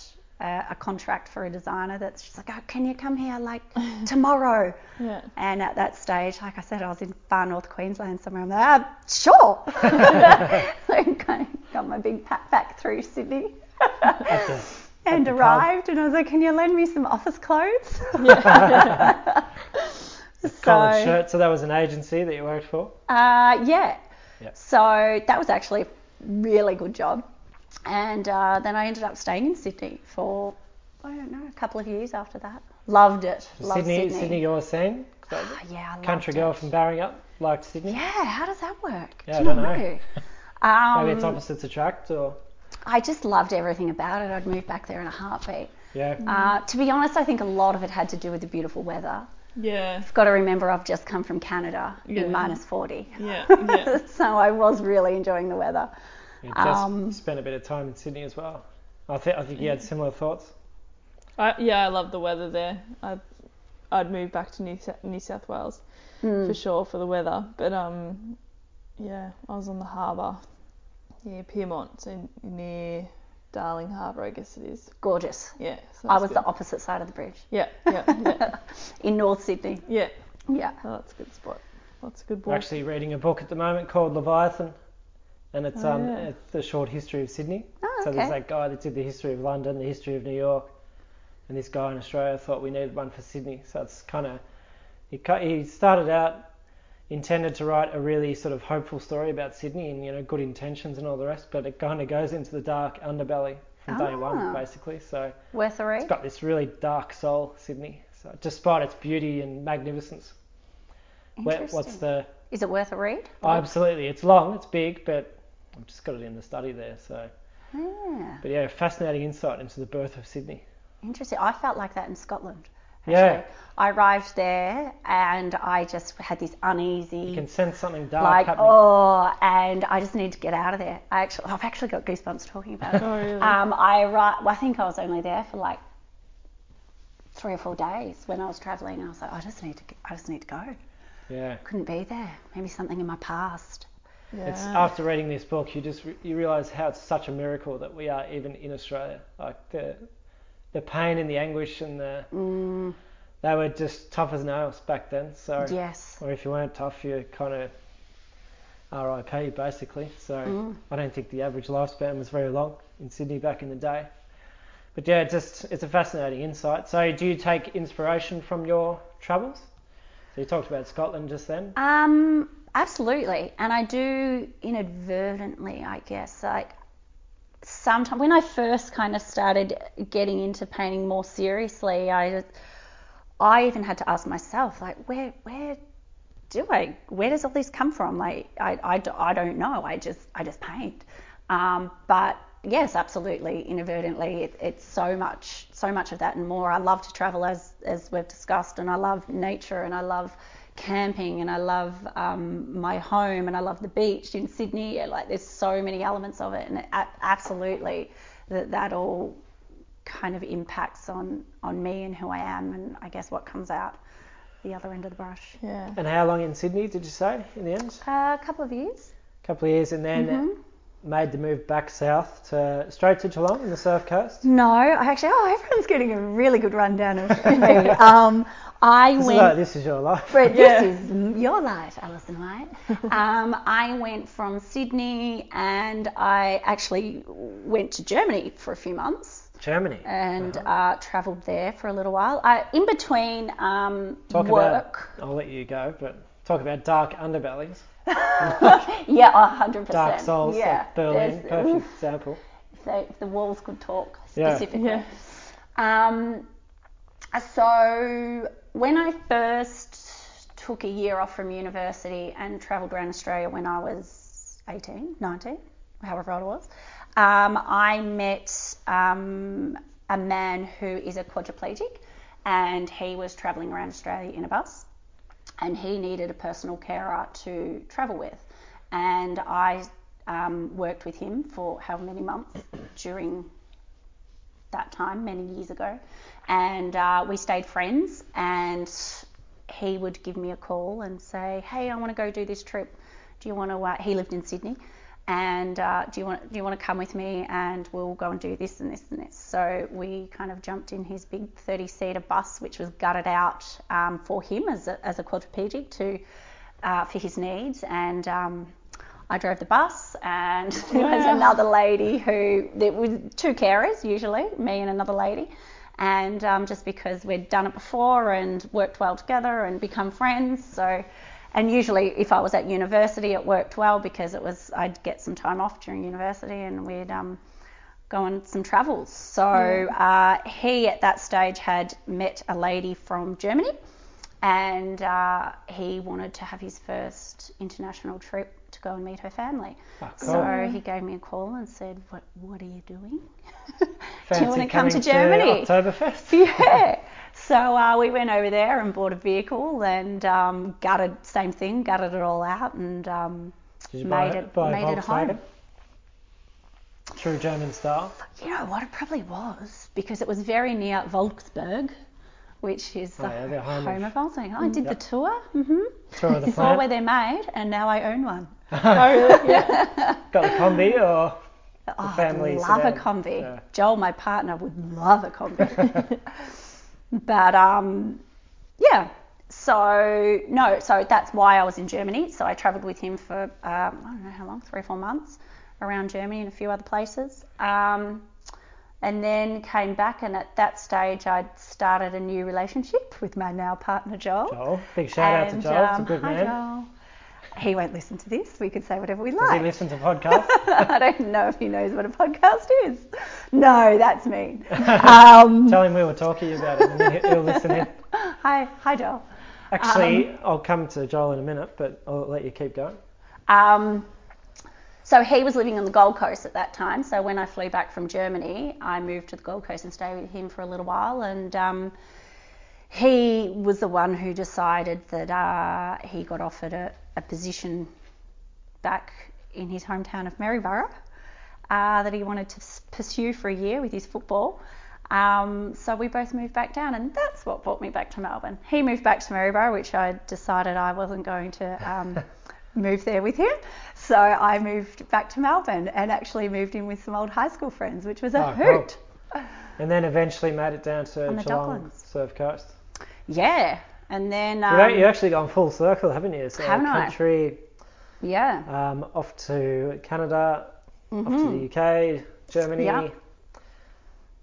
a contract for a designer that's just like, oh, can you come here like tomorrow? Yeah. And at that stage, like I said, I was in far north Queensland somewhere. I'm like, ah, sure. so I kind of got my big pack back through Sydney At the- and the pub. arrived, and I was like, can you lend me some office clothes? collared So- shirt. So that was an agency that you worked for. Uh, yeah. Yeah. So that was actually a really good job. And uh, then I ended up staying in Sydney for, I don't know, a couple of years after that. Loved it. Loved Sydney, Sydney. Sydney, your scene. Ah, yeah, I loved Country it. girl from Baringhup liked Sydney. Yeah, how does that work? Yeah, Do I don't know. Um, Maybe it's opposites attract, or I just loved everything about it. I'd move back there in a heartbeat. Yeah. Uh, to be honest, I think a lot of it had to do with the beautiful weather. Yeah. I've got to remember I've just come from Canada Yeah. in minus 40. Yeah. Yeah. so I was really enjoying the weather. You just Um, spent a bit of time in Sydney as well. I think I think you had similar thoughts. I, yeah, I love the weather there. I'd, I'd move back to New, New South Wales Mm. for sure for the weather. But um, yeah, I was on the harbour near Pyrmont, so near Darling Harbour, I guess it is. Gorgeous. Yeah. so I was good. the opposite side of the bridge Yeah, yeah, yeah, in North Sydney. yeah. Yeah. Oh, that's a good spot. That's a good We're walk. actually reading a book at the moment called Leviathan, and it's Oh, um yeah. it's the short history of Sydney. Oh, So there's okay. that guy that did the history of London, the history of New York, and this guy in Australia thought we needed one for Sydney. So it's kind of he cut, he started out intended to write a really sort of hopeful story about Sydney and you know good intentions and all the rest, but it kind of goes into the dark underbelly from day Ah. one basically. So Worth a read? it's got this really dark soul, Sydney. So despite its beauty and magnificence, where, what's Interesting. the Is it worth a read? Oh, absolutely. It's long, it's big, but I've just got it in the study there. So, Yeah. but yeah, fascinating insight into the birth of Sydney. Interesting. I felt like that in Scotland. Yeah. I arrived there and I just had this uneasy. You can sense something dark like happening. oh, and I just need to get out of there. I actually, I've actually got goosebumps talking about it. Oh, really? Um, I arri- well, I think I was only there for like three or four days when I was traveling. I was like, I just need to, I just need to go. Yeah. Couldn't be there. Maybe something in my past. Yeah. It's after reading this book, you just re- you realise how it's such a miracle that we are even in Australia. Like the the pain and the anguish and the Mm, they were just tough as nails back then. So, yes. or if you weren't tough, you kind of RIP basically. So Mm. I don't think the average lifespan was very long in Sydney back in the day. But yeah, it's just it's a fascinating insight. So do you take inspiration from your travels? So you talked about Scotland just then. Um, absolutely, and I do inadvertently, I guess. Like sometimes when I first kind of started getting into painting more seriously, I I even had to ask myself, like, where where do I? Where does all this come from? Like, I, I, I don't know. I just I just paint. Um, but yes, absolutely, inadvertently, it, it's so much so much of that and more. I love to travel as as we've discussed, and I love nature, and I love camping, and I love um, my home, and I love the beach in Sydney. Like, there's so many elements of it, and it, absolutely, that that all kind of impacts on on me and who I am, and I guess what comes out the other end of the brush. yeah. And how long in Sydney did you say in the end? Uh, a couple of years. A couple of years, and then Mm-hmm. made the move back south to straight to Geelong in the surf coast. No, I actually. Oh, everyone's getting a really good rundown of me. um, I This is, went. like, this is your life. But Yeah. this is your life, Alison White. um, I went from Sydney and I actually went to Germany for a few months Germany. and uh, travelled there for a little while. I, in between um, Talk work. about. I'll let you go, but talk about dark underbellies, Yeah, a hundred percent. dark souls yeah, like Berlin, there's- perfect example. If, they, if the walls could talk Yeah. specifically. Yeah. Um, so when I first took a year off from university and travelled around Australia when I was 18, 19, however old I was, um, I met um, a man who is a quadriplegic and he was travelling around Australia in a bus and he needed a personal carer to travel with. And I um, worked with him for how many months during that time, many years ago. And uh, we stayed friends, and he would give me a call and say, Hey, I want to go do this trip. Do you want to? Uh, he lived in Sydney. And uh, do you want do you want to come with me and we'll go and do this and this and this? So we kind of jumped in his big 30-seater bus, which was gutted out um, for him as a, as a quadriplegic to uh, for his needs, and um, I drove the bus, and there was another lady who there was two carers usually, me and another lady, and um, just because we'd done it before and worked well together and become friends, so. And usually, if I was at university, it worked well because it was I'd get some time off during university, and we'd um, go on some travels. So uh, he at that stage had met a lady from Germany and uh, he wanted to have his first international trip go and meet her family. Oh, cool. So he gave me a call and said, "What What are you doing? Do you want to come to Germany?" Oktoberfest. yeah. So uh, we went over there and bought a vehicle and um, gutted, same thing, gutted it all out and um, buy, made it, buy made it home. True German style. You know what? It probably was because it was very near Wolfsburg, which is the Oh, yeah, the home home, of- of. I did Yep. the tour. hmm Tour of the Saw where they're made, and now I own one. oh, really? Yeah. Got the combi or Oh, family I'd love sedan. a combi. Yeah. Joel, my partner, would love a combi. but um, yeah. So no, so that's why I was in Germany. So I travelled with him for um, I don't know how long, three or four months around Germany and a few other places. Um, and then came back, and at that stage, I'd started a new relationship with my now partner Joel. Joel. Big shout out to Joel. Um, good hi, man. Joel. He won't listen to this. We can say whatever we like. Does he listen to podcasts? I don't know if he knows what a podcast is. No, that's mean. Um, Tell him we were talking about it and then he'll listen in. hi, hi, Joel. Actually, Um, I'll come to Joel in a minute, but I'll let you keep going. Um, so he was living on the Gold Coast at that time. So when I flew back from Germany, I moved to the Gold Coast and stayed with him for a little while. And um, he was the one who decided that uh, he got offered a, a position back in his hometown of Maryborough uh, that he wanted to pursue for a year with his football. Um, so we both moved back down, and that's what brought me back to Melbourne. He moved back to Maryborough, which I decided I wasn't going to um, move there with him. So I moved back to Melbourne and actually moved in with some old high school friends, which was a Oh, cool. hoot. And then eventually made it down to On the Geelong Docklands. Surf Coast. Yeah, and then You've, um, ac- you've actually gone full circle, haven't you? So Haven't I? country, yeah, um, off to Canada, off to the UK, Germany, Mm-hmm.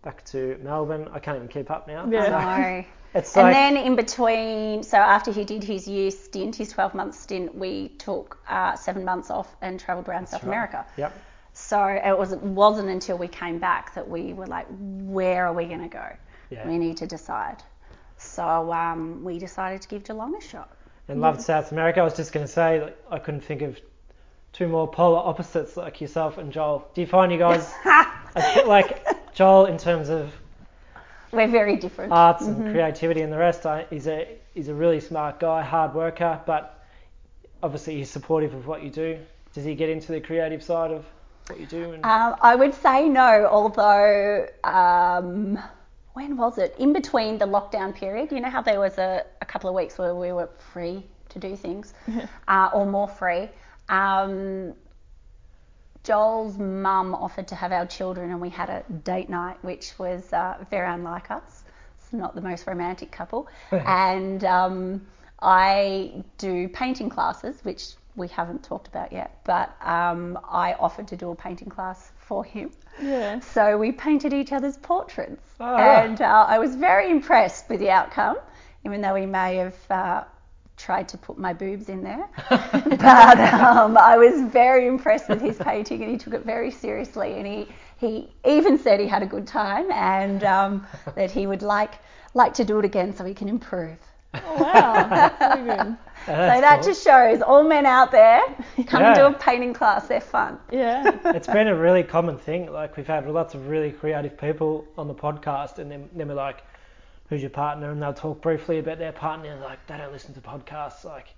Back to Melbourne. I can't even keep up now. Yeah. So I know. it's And like then in between, so after he did his year stint, his 12 month stint, we took uh, seven months off and travelled around South right. America. Yep. So it was, wasn't until we came back that we were like, where are we going to go? Yeah. We need to decide. So um, we decided to give Geelong a shot. and loved South America. I was just going to say, like, I couldn't think of two more polar opposites like yourself and Joel. Do you find you guys like Joel in terms of We're very different. arts and creativity and the rest? I, he's a he's a really smart guy, hard worker, but obviously he's supportive of what you do. Does he get into the creative side of what you do? And, Um, I would say no, although um, when was it? In between the lockdown period, you know how there was a, a couple of weeks where we were free to do things, uh, or more free. Um, Joel's mum offered to have our children, and we had a date night, which was uh, very unlike us. It's not the most romantic couple. and um, I do painting classes, which we haven't talked about yet, but um, I offered to do a painting class for him. Yeah. So we painted each other's portraits, Ah. and uh, I was very impressed with the outcome, even though he may have uh, tried to put my boobs in there. but um, I was very impressed with his painting, and he took it very seriously. And he he even said he had a good time, and um, that he would like like to do it again so he can improve. Oh, wow. Very good. so that cool. just shows all men out there come and do a painting class. They're fun. Yeah. it's been a really common thing. Like we've had lots of really creative people on the podcast, and then, then we're like, "Who's your partner?" And they'll talk briefly about their partner, and like they don't listen to podcasts. Like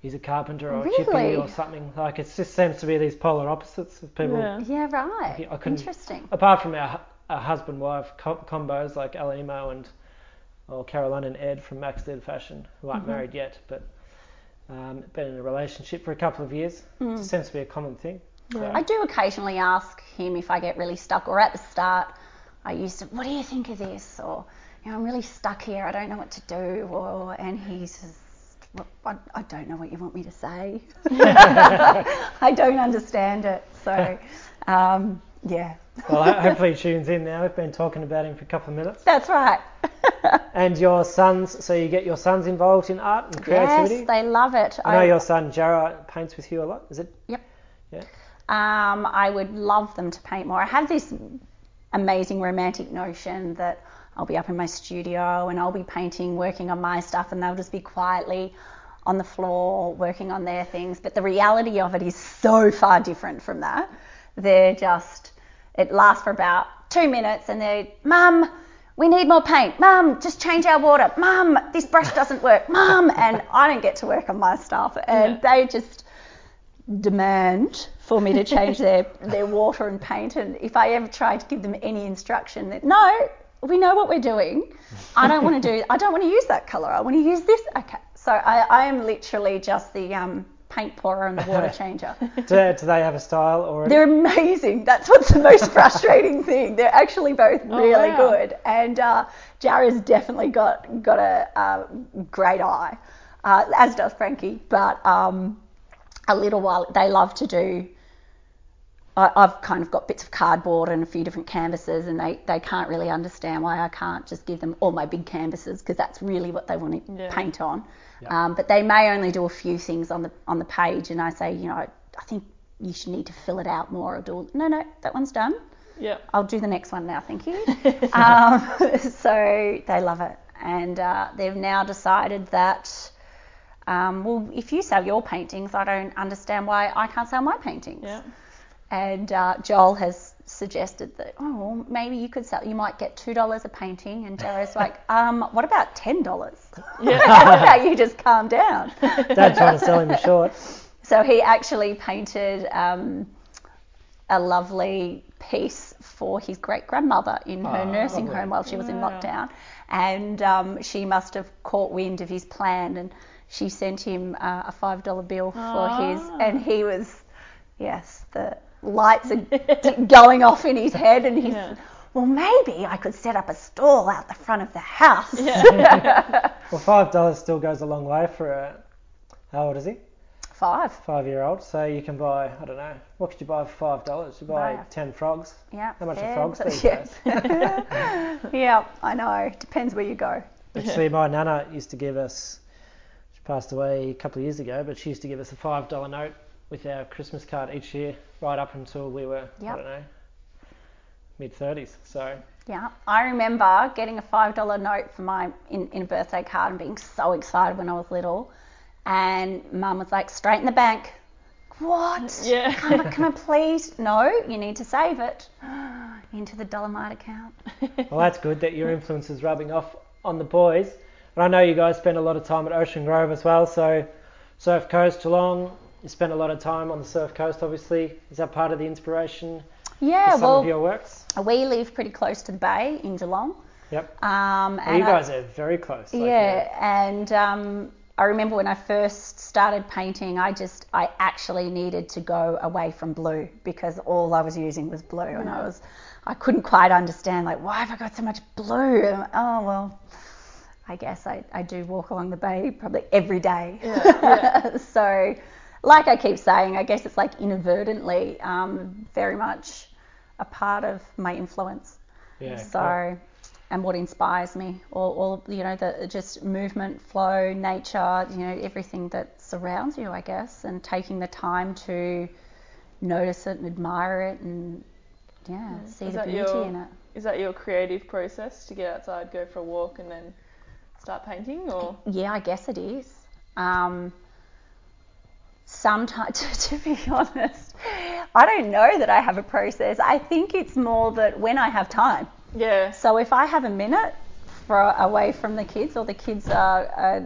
he's a carpenter or a chippy or something. Like it just seems to be these polar opposites of people. Yeah. Yeah, right. I Interesting. Apart from our, our husband-wife co- combos like Alimo and or Caroline and Ed from Max Dead Fashion, who aren't married yet, but um, been in a relationship for a couple of years. It seems to be a common thing. So- I do occasionally ask him if I get really stuck, or at the start, I used to, what do you think of this? Or, you know, I'm really stuck here, I don't know what to do. Or, and he says, well, I, I don't know what you want me to say. I don't understand it. So, um, yeah, well, hopefully he tunes in now. We've been talking about him for a couple of minutes. that's right. And your sons, so you get your sons involved in art and creativity? Yes, they love it. I know your son Jarrah paints with you a lot. Is it? Yep. Yeah. Um, I would love them to paint more. I have this amazing romantic notion that I'll be up in my studio and I'll be painting, working on my stuff, and they'll just be quietly on the floor working on their things. But the reality of it is so far different from that. They're just, it lasts for about two minutes and they're, Mum, we need more paint. Mum, just change our water. Mum, this brush doesn't work. Mum, and I don't get to work on my stuff. And Yeah. they just demand for me to change their, their water and paint. And if I ever try to give them any instruction that, no, we know what we're doing. I don't want to do, I don't want to use that colour. I want to use this. Okay. So I, I am literally just the um, paint pourer and the water changer. Do, do they have a style or? They're amazing. That's what's the most frustrating thing. They're actually both really wow. good. And uh, Jarrah's definitely got got a, uh great eye, uh, as does Frankie. But um, a little while they love to do. I, I've kind of got bits of cardboard and a few different canvases, and they, they can't really understand why I can't just give them all my big canvases because that's really what they want to Yeah. paint on. Um, but they may only do a few things on the on the page, and I say, you know, I think you should need to fill it out more or do. No, no, that one's done. Yeah. I'll do the next one now, thank you. um, so they love it, and uh, they've now decided that. Um, well, if you sell your paintings, I don't understand why I can't sell my paintings. Yeah. And uh, Joel has suggested that, oh, well, maybe you could sell, you might get $2 a painting. And Jarrah's like, um, what about $10? Yeah. How about you just calm down? Dad trying to sell him a short. So he actually painted um, a lovely piece for his great grandmother in her Oh, nursing lovely. home while she was in lockdown. And um, she must have caught wind of his plan and she sent him uh, a $5 bill for his. Ah. And he was, yes, the lights are going off in his head and he's. Yeah. Well, maybe I could set up a stall out the front of the house. Well, five dollars still goes a long way for a. How old is he? Five. Five-year-old. So you can buy. I don't know. What could you buy for five dollars? You buy Buy a- ten frogs. Yeah. How much are frogs these yes. days? yeah, I know. Depends where you go. Actually, my nana used to give us. She passed away a couple of years ago, but she used to give us a five dollar note with our Christmas card each year, right up until we were I don't know mid thirties. So Yeah, I remember getting a five dollar note for my in, in a birthday card and being so excited when I was little, and Mum was like, "Straight in the bank." What? Yeah. Can I, can I please? No, you need to save it into the Dollarmite account. well, that's good that your influence is rubbing off on the boys. And I know you guys spend a lot of time at Ocean Grove as well. So Surf Coast, Geelong. You spend a lot of time on the Surf Coast, obviously. Is that part of the inspiration Yeah, for some well, of your works? we live pretty close to the bay in Geelong. Yep. Um, Well, and you I- guys are very close. like, yeah, and um, I remember when I first started painting, I just I actually needed to go away from blue because all I was using was blue, and I was I couldn't quite understand like why have I got so much blue? And oh well, I guess I, I do walk along the bay probably every day. Yeah. so, like I keep saying, I guess it's like inadvertently um, very much a part of my influence. Yeah. So, and what inspires me, all, all you know, the just movement, flow, nature, you know, everything that surrounds you, I guess, and taking the time to notice it and admire it, and yeah, see Is the beauty your- in it. Is that your creative process to get outside, go for a walk, and then start painting? Or Yeah, I guess it is. Um, sometimes, to, to be honest, I don't know that I have a process. I think it's more that when I have time. yeah, So if I have a minute for away from the kids, or the kids are, uh,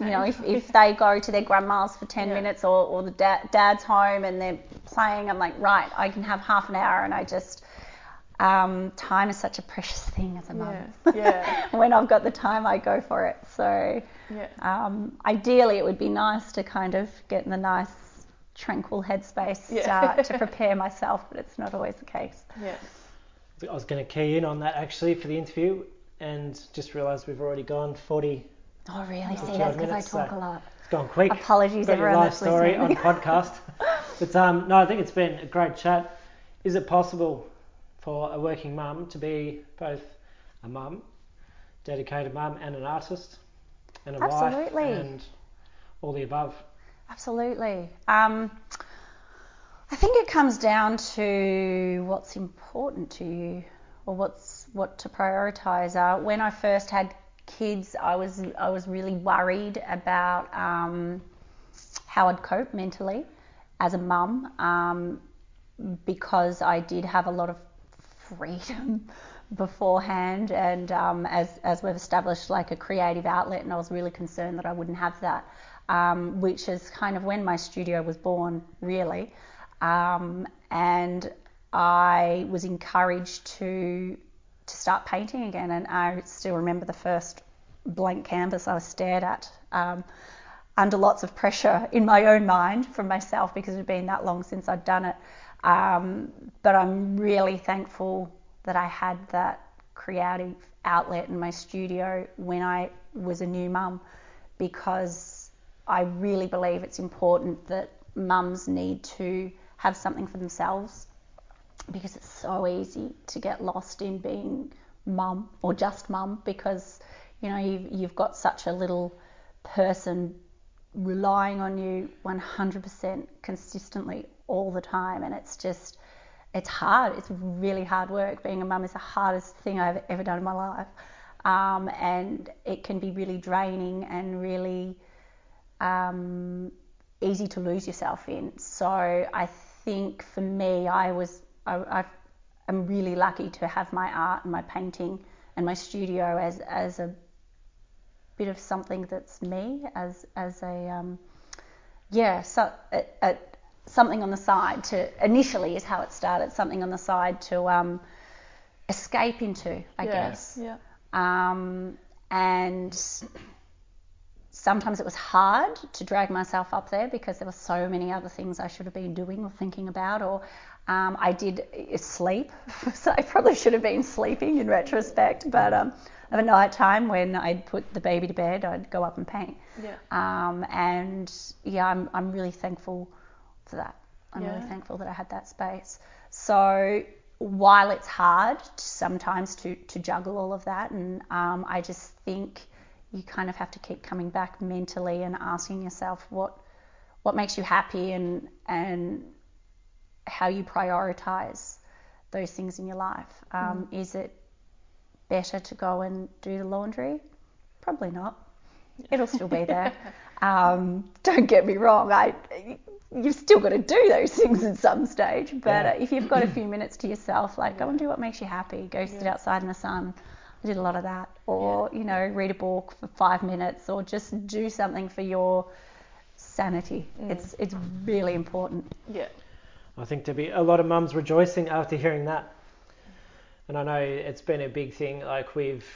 you know, if, if they go to their grandma's for 10 Yeah. minutes, or, or the da- dad's home and they're playing, I'm like, right, I can have half an hour, and I just. Um, time is such a precious thing as a mum. Yeah, yeah. when I've got the time, I go for it. So yeah, um, ideally, it would be nice to kind of get in a nice, tranquil headspace Yeah. uh, to prepare myself, but it's not always the case. yeah. I was going to key in on that actually for the interview and just realised we've already gone 40. Oh, really? See, Two that's because I talk so- a lot. It's gone quick. Apologies, Got your everyone life that's story on podcast. But um, no, I think it's been a great chat. Is it possible for a working mum to be both a mum, dedicated mum, and an artist, and a Absolutely. wife, and all the above? Absolutely. Um, I think it comes down to what's important to you, or what's what to prioritize. Uh, when I first had kids, I was I was really worried about um, how I'd cope mentally as a mum um, because I did have a lot of freedom beforehand, and um, as as we've established, like a creative outlet, and I was really concerned that I wouldn't have that, um, which is kind of when my studio was born, really, um, and I was encouraged to to start painting again, and I still remember the first blank canvas I was stared at. Um, under lots of pressure in my own mind from myself because it had been that long since I'd done it. Um, but I'm really thankful that I had that creative outlet in my studio when I was a new mum because I really believe it's important that mums need to have something for themselves because it's so easy to get lost in being mum or just mum because you know you've, you've got such a little person relying on you 100% consistently all the time and it's just it's hard. It's really hard work. Being a mum is the hardest thing I've ever done in my life. Um, and it can be really draining and really um, easy to lose yourself in. So I think for me, I was I, am really lucky to have my art and my painting and my studio as as a bit of something that's me as as a um, yeah so a, a, something on the side to initially is how it started something on the side to um, escape into I yeah, guess Yeah. um, and sometimes it was hard to drag myself up there because there were so many other things I should have been doing or thinking about or um, I did sleep so I probably should have been sleeping in retrospect but um, of a night time when I'd put the baby to bed I'd go up and paint Yeah. um, and yeah I'm, I'm really thankful for that I'm Yeah. really thankful that I had that space so while it's hard to, sometimes to, to juggle all of that and um, I just think you kind of have to keep coming back mentally and asking yourself what what makes you happy and and how you prioritize those things in your life. Um, Is it better to go and do the laundry? Probably not. It'll still be there. um, don't get me wrong. I you've still got to do those things at some stage. But Yeah. uh, if you've got a few minutes to yourself, like go and do what makes you happy. Go sit outside in the sun. I did a lot of that. Or you know, read a book for five minutes, or just do something for your sanity. It's it's really important. Yeah. I think there'll be a lot of mums rejoicing after hearing that. And I know it's been a big thing. Like we've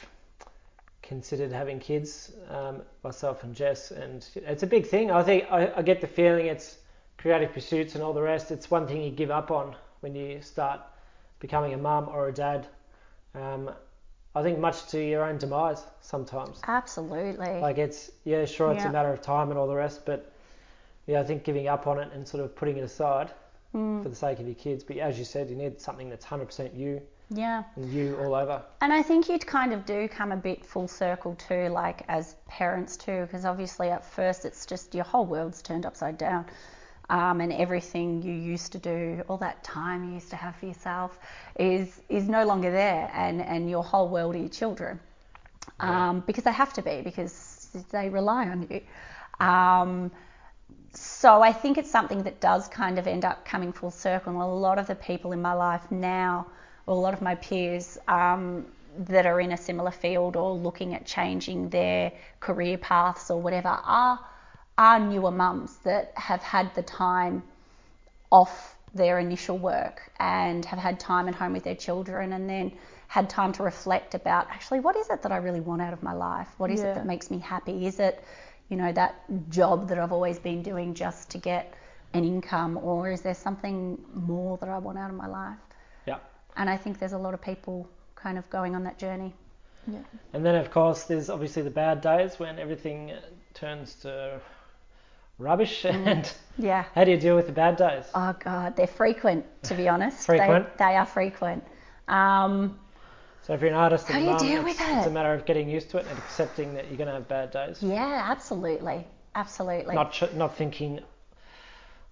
considered having kids, um, myself and Jess, and it's a big thing. I think I, I get the feeling it's creative pursuits and all the rest. It's one thing you give up on when you start becoming a mum or a dad. Um, I think much to your own demise sometimes. Absolutely. Like it's yeah, sure, it's Yeah. a matter of time and all the rest, but yeah, I think giving up on it and sort of putting it aside Mm. for the sake of your kids. But as you said, you need something that's 100% you yeah. and you all over. And I think you kind of do come a bit full circle too, like as parents too, because obviously at first it's just your whole world's turned upside down. Um, and everything you used to do, all that time you used to have for yourself, is is no longer there, and, and your whole world are your children, um, because they have to be, because they rely on you. Um, so I think it's something that does kind of end up coming full circle. And a lot of the people in my life now, or a lot of my peers um, that are in a similar field or looking at changing their career paths or whatever, are are newer mums that have had the time off their initial work and have had time at home with their children and then had time to reflect about actually what is it that I really want out of my life? What is Yeah. it that makes me happy? Is it, you know, that job that I've always been doing just to get an income or is there something more that I want out of my life? Yeah. And I think there's a lot of people kind of going on that journey. Yeah. And then, of course, there's obviously the bad days when everything turns to rubbish. And Yeah. how do you deal with the bad days? Oh God, they're frequent to be honest. Frequent? They, they are frequent. Um, So if you're an artist How do you deal it's, with it's a matter of getting used to it and accepting that you're going to have bad days. yeah, absolutely, absolutely. Not ch- not thinking,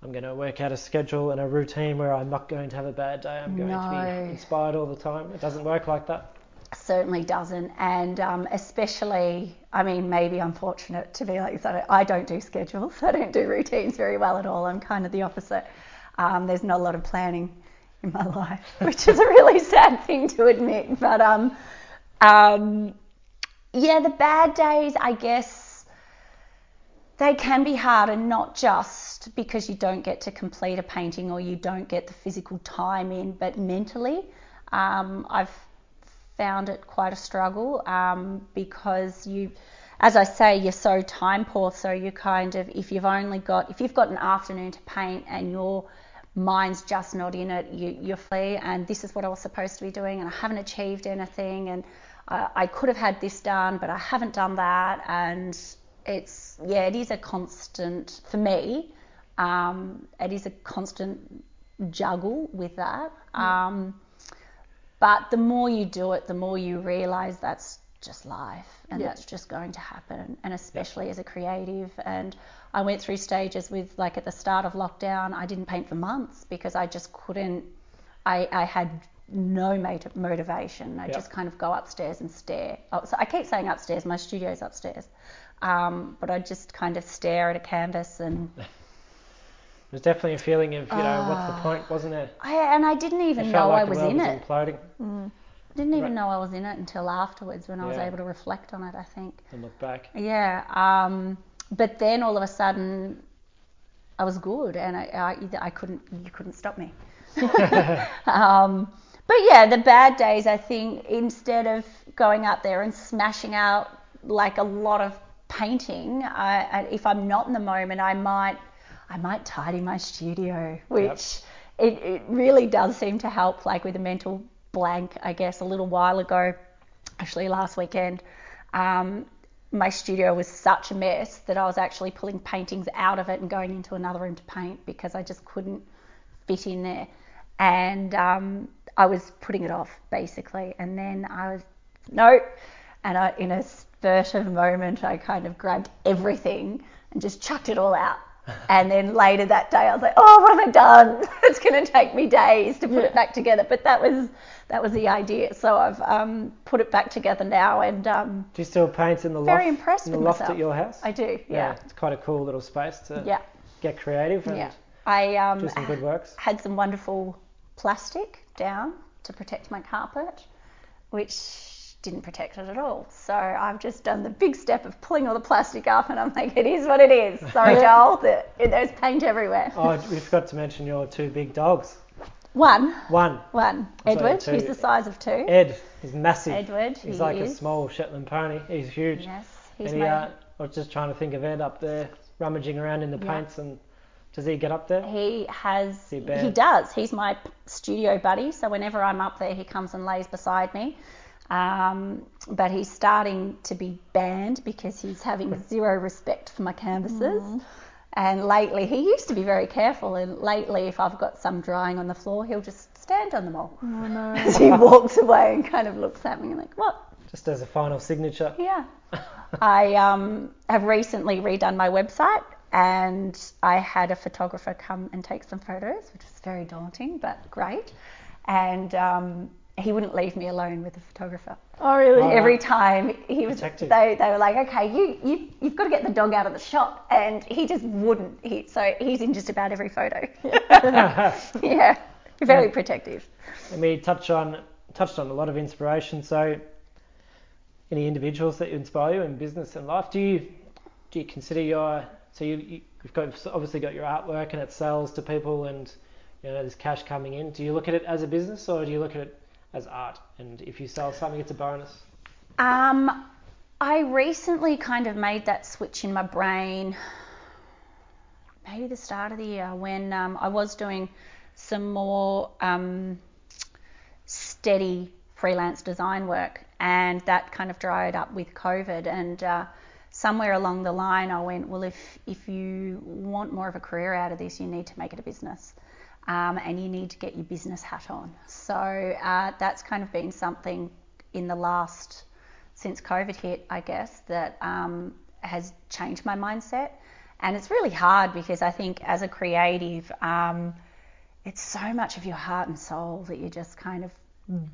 I'm going to work out a schedule and a routine where I'm not going to have a bad day. I'm going to be inspired all the time. It doesn't work like that. Certainly doesn't. And um, especially i mean maybe i'm fortunate to be like that. I don't do schedules. I don't do routines very well at all. I'm kind of the opposite. Um, there's not a lot of planning in my life which is a really sad thing to admit. But um, um, yeah the bad days i guess they can be hard and not just because you don't get to complete a painting or you don't get the physical time in but mentally um, i've found it quite a struggle um, because you, as I say, you're so time poor. So you kind of, if you've only got, if you've got an afternoon to paint and your mind's just not in it, you, you're free. And this is what I was supposed to be doing, and I haven't achieved anything, and I, I could have had this done, but I haven't done that. And it's yeah, it is a constant for me. Um, it is a constant juggle with that. Um, but the more you do it, the more you realize that's just life and Yeah. that's just going to happen. And especially as a creative. And I went through stages with, like, at the start of lockdown, I didn't paint for months because I just couldn't, I, I had no motivation. I Yeah. just kind of go upstairs and stare. Oh, so I keep saying upstairs, my studio's upstairs. Um, but I just kind of stare at a canvas and There's definitely a feeling of, you know, what's Ah. the point, wasn't there? I, and I didn't It even know like I the was world in was it. imploding Didn't even Right. know I was in it until afterwards when I was able to reflect on it, I think. and look back. Yeah. Um, but then all of a sudden, I was good, and I, I, I couldn't. You couldn't stop me. um, but yeah, the bad days. I think instead of going out there and smashing out like a lot of painting, I, I, if I'm not in the moment, I might, I might tidy my studio, which it, it really does seem to help. Like with a mental blank, I guess a little while ago, actually last weekend. Um, my studio was such a mess that I was actually pulling paintings out of it and going into another room to paint because I just couldn't fit in there. And um, I was putting it off basically. And then I was, nope. And I, in a spurt of moment, I kind of grabbed everything and just chucked it all out. And then later that day, I was like, "Oh, what have I done? it's going to take me days to put it back together." But that was that was the idea. So I've um, put it back together now, and um, Do you still paint in the Very loft? impressed in the loft myself. at your house? I do. Yeah, It's quite a cool little space to yeah, get creative and yeah. I um, do some good works. had some wonderful plastic down to protect my carpet, which didn't protect it at all. So I've just done the big step of pulling all the plastic up, and I'm like, it is what it is. Sorry, Joel, the, there's paint everywhere. Oh, we forgot to mention your two big dogs. One. One, One, sorry, Edward, who's the size of two. Ed, is massive. Edward, He's he like a small Shetland pony. He's huge. Yes, he's and he, uh, I was just trying to think of Ed up there, rummaging around in the Yeah. paints, and does he get up there? He has. he He, does. He's my studio buddy. So whenever I'm up there, he comes and lays beside me. Um, but he's starting to be banned because he's having zero respect for my canvases. And lately, he used to be very careful. And lately, if I've got some drying on the floor, he'll just stand on them all Oh no. as he walks away and kind of looks at me and like, what? Just as a final signature. Yeah. I um, have recently redone my website and I had a photographer come and take some photos, which was very daunting but great. And um, he wouldn't leave me alone with the photographer. Oh really? Oh. Every time he was, Protective. they, they were like, okay, you, you, you've got to get the dog out of the shot. And he just wouldn't. He, so he's in just about every photo. yeah, very protective. And we touch on touched on a lot of inspiration. So, any individuals that inspire you in business and life? Do you do you consider your so you, you you've got obviously got your artwork and it sells to people and you know there's cash coming in. Do you look at it as a business or do you look at it as art? And if you sell something, it's a bonus. Um, I recently kind of made that switch in my brain, maybe the start of the year when um, I was doing some more um, steady freelance design work, and that kind of dried up with COVID. And uh, somewhere along the line, I went, well, if if you want more of a career out of this, you need to make it a business. Um, and you need to get your business hat on. So uh, that's kind of been something in the last since COVID hit, I guess, that um, has changed my mindset. and it's really hard because I think as a creative, um, it's so much of your heart and soul that you're just kind of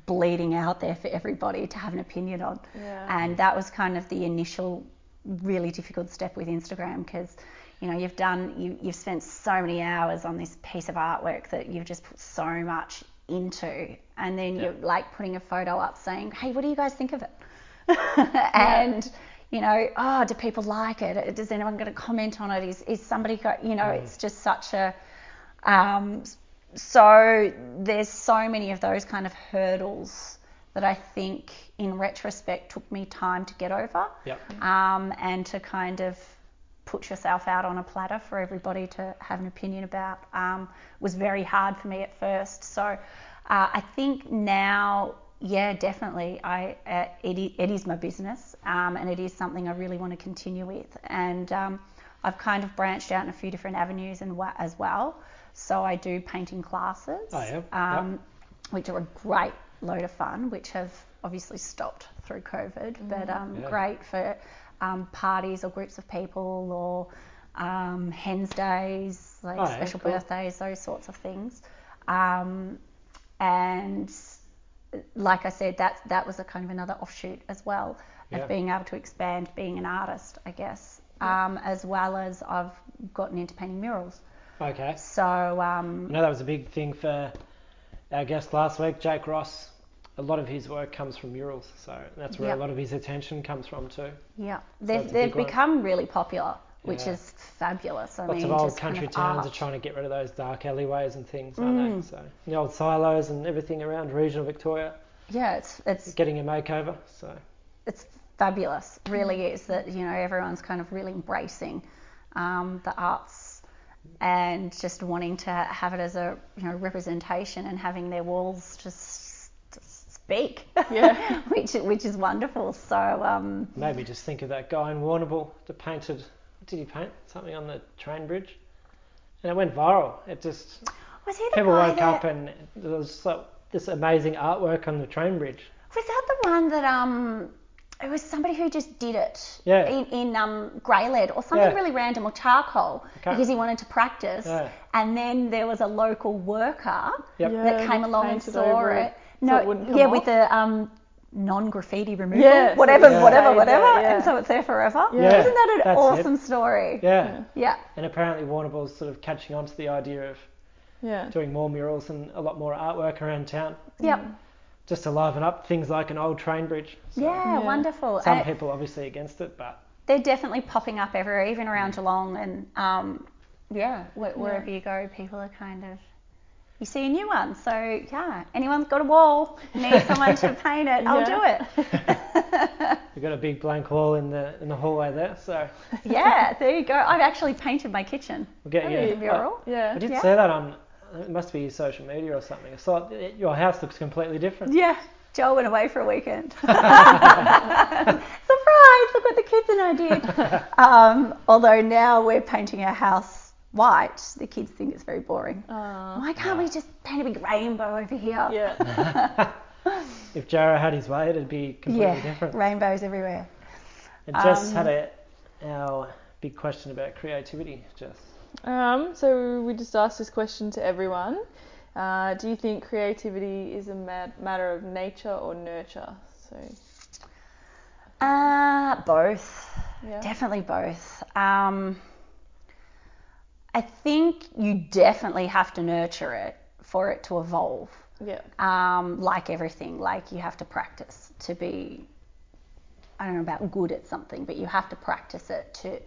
bleeding out there for everybody to have an opinion on. Yeah. And that was kind of the initial really difficult step with Instagram because you know you've done you, you've spent so many hours on this piece of artwork that you've just put so much into. And then you're like putting a photo up saying hey what do you guys think of it? And you know oh do people like it? Does anyone going to comment on it? Is, is somebody got you know it's just such a um, so there's so many of those kind of hurdles that I think in retrospect took me time to get over. Yep. um, and to kind of put yourself out on a platter for everybody to have an opinion about um, was very hard for me at first. So uh, I think now, yeah, definitely, I uh, it, it is my business um, and it is something I really want to continue with. And um, I've kind of branched out in a few different avenues and wa- as well. So I do painting classes, Oh, yeah. Yep. um, which are a great load of fun, which have obviously stopped through COVID, but um, Yeah. great for um, parties or groups of people or um, hens days, like Oh, special cool. birthdays, those sorts of things. Um, and like I said, that that was a kind of another offshoot as well Yeah. of being able to expand being an artist, I guess, um, as well as I've gotten into painting murals. Okay. So um, I know that was a big thing for our guest last week, Jake Ross. A lot of his work comes from murals, so that's where Yep. a lot of his attention comes from too. yeah, they've, they've one. become really popular, which Yeah. is fabulous. I Lots mean, of old just kind country of towns art. are trying to get rid of those dark alleyways and things, aren't Mm. they? So the old silos and everything around regional Victoria, Yeah, it's it's getting a makeover. So it's fabulous, really is that you know everyone's kind of really embracing um, the arts and just wanting to have it as a you know representation and having their walls just speak, Yeah. which which is wonderful. So um, maybe just think of that guy in Warrnambool that painted. Did he paint? Something on the train bridge, and it went viral. It just was he the people guy woke that, up and there was like this amazing artwork on the train bridge. was that the one that um it was somebody who just did it Yeah. in, in um, grey lead or something Yeah. really random or charcoal Okay. because he wanted to practice Yeah. and then there was a local worker Yep. Yeah. that came along and painted saw over it. It so it wouldn't come yeah, off. with the um, non-graffiti removal, Yeah, whatever, it whatever, stayed whatever, there, yeah. and so it's there forever. Yeah, Isn't that an that's it. awesome story? Yeah. Yeah, And apparently Warrnambool's sort of catching on to the idea of Yeah. doing more murals and a lot more artwork around town, yep, just to liven up things like an old train bridge. So yeah, Yeah. wonderful. Some And people obviously against it, but they're definitely popping up everywhere, even around Geelong, and um, yeah, wh- wherever you go, people are kind of. You see a new one, so yeah. Anyone's got a wall, need someone to paint it, I'll do it. we've got a big blank wall in the in the hallway there. So yeah, there you go. I've actually painted my kitchen. we'll get you. a mural. I, Yeah. did Yeah. see that on. It must be your social media or something. I saw it, your house looks completely different. Yeah, Joel went away for a weekend. Surprise! Look what the kids and I did. Um, although now we're painting our house white, the kids think it's very boring. Uh, Why can't we just paint a big rainbow over here? yeah. If Jarrah had his way, it'd be completely Yeah, different. rainbows everywhere. And Jess Um, had a our big question about creativity. Jess. Um, so we just asked this question to everyone. Uh, do you think creativity is a mat- matter of nature or nurture? So Uh, both. yeah. Definitely both. Um, I think you definitely have to nurture it for it to evolve. Yeah. um, like everything, like you have to practice to be, I don't know about good at something, but you have to practice it to,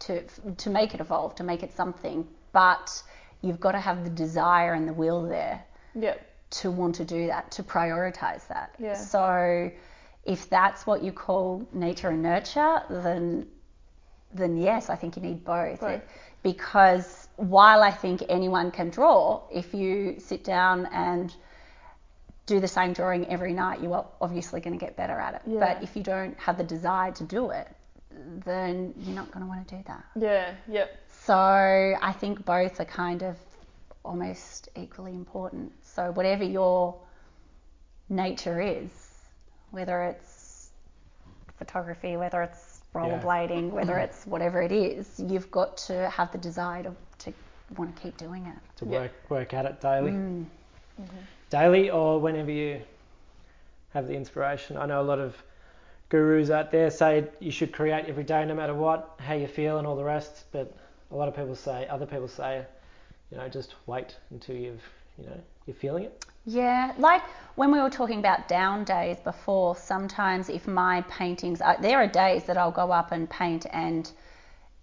to, to make it evolve, to make it something. But you've got to have the desire and the will there Yeah. to want to do that, to prioritize that. Yeah. So if that's what you call nature and nurture, then then yes, I think you need both. Both. Because while I think anyone can draw, if you sit down and do the same drawing every night, you are obviously going to get better at it. Yeah. But if you don't have the desire to do it, then you're not going to want to do that. Yeah. Yep. So I think both are kind of almost equally important. So whatever your nature is, whether it's photography, whether it's rollerblading, whether it's whatever it is, you've got to have the desire to, to want to keep doing it. to Yeah. work work at it daily. Mm. Daily or whenever you have the inspiration. I know a lot of gurus out there say you should create every day no matter what, how you feel and all the rest, but a lot of people say other people say, you know, just wait until you've you know, you're feeling it. Yeah, like when we were talking about down days before, sometimes if my paintings, are, there are days that I'll go up and paint and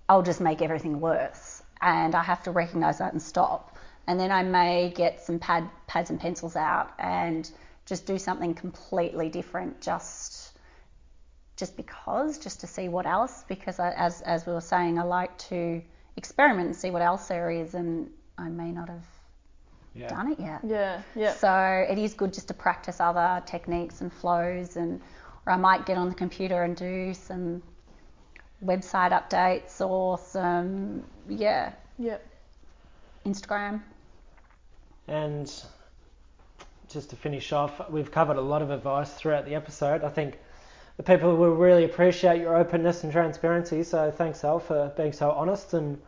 I'll just make everything worse. And I have to recognize that and stop. And then I may get some pad, pads and pencils out and just do something completely different just just because, just to see what else. Because I, as as we were saying, I like to experiment and see what else there is, and I may not have Yeah. done it yet. Yeah, yeah. So it is good just to practice other techniques and flows, and or I might get on the computer and do some website updates or some yeah Yeah. Instagram. And just to finish off, we've covered a lot of advice throughout the episode. I think the people will really appreciate your openness and transparency. So thanks, Al, for being so honest and,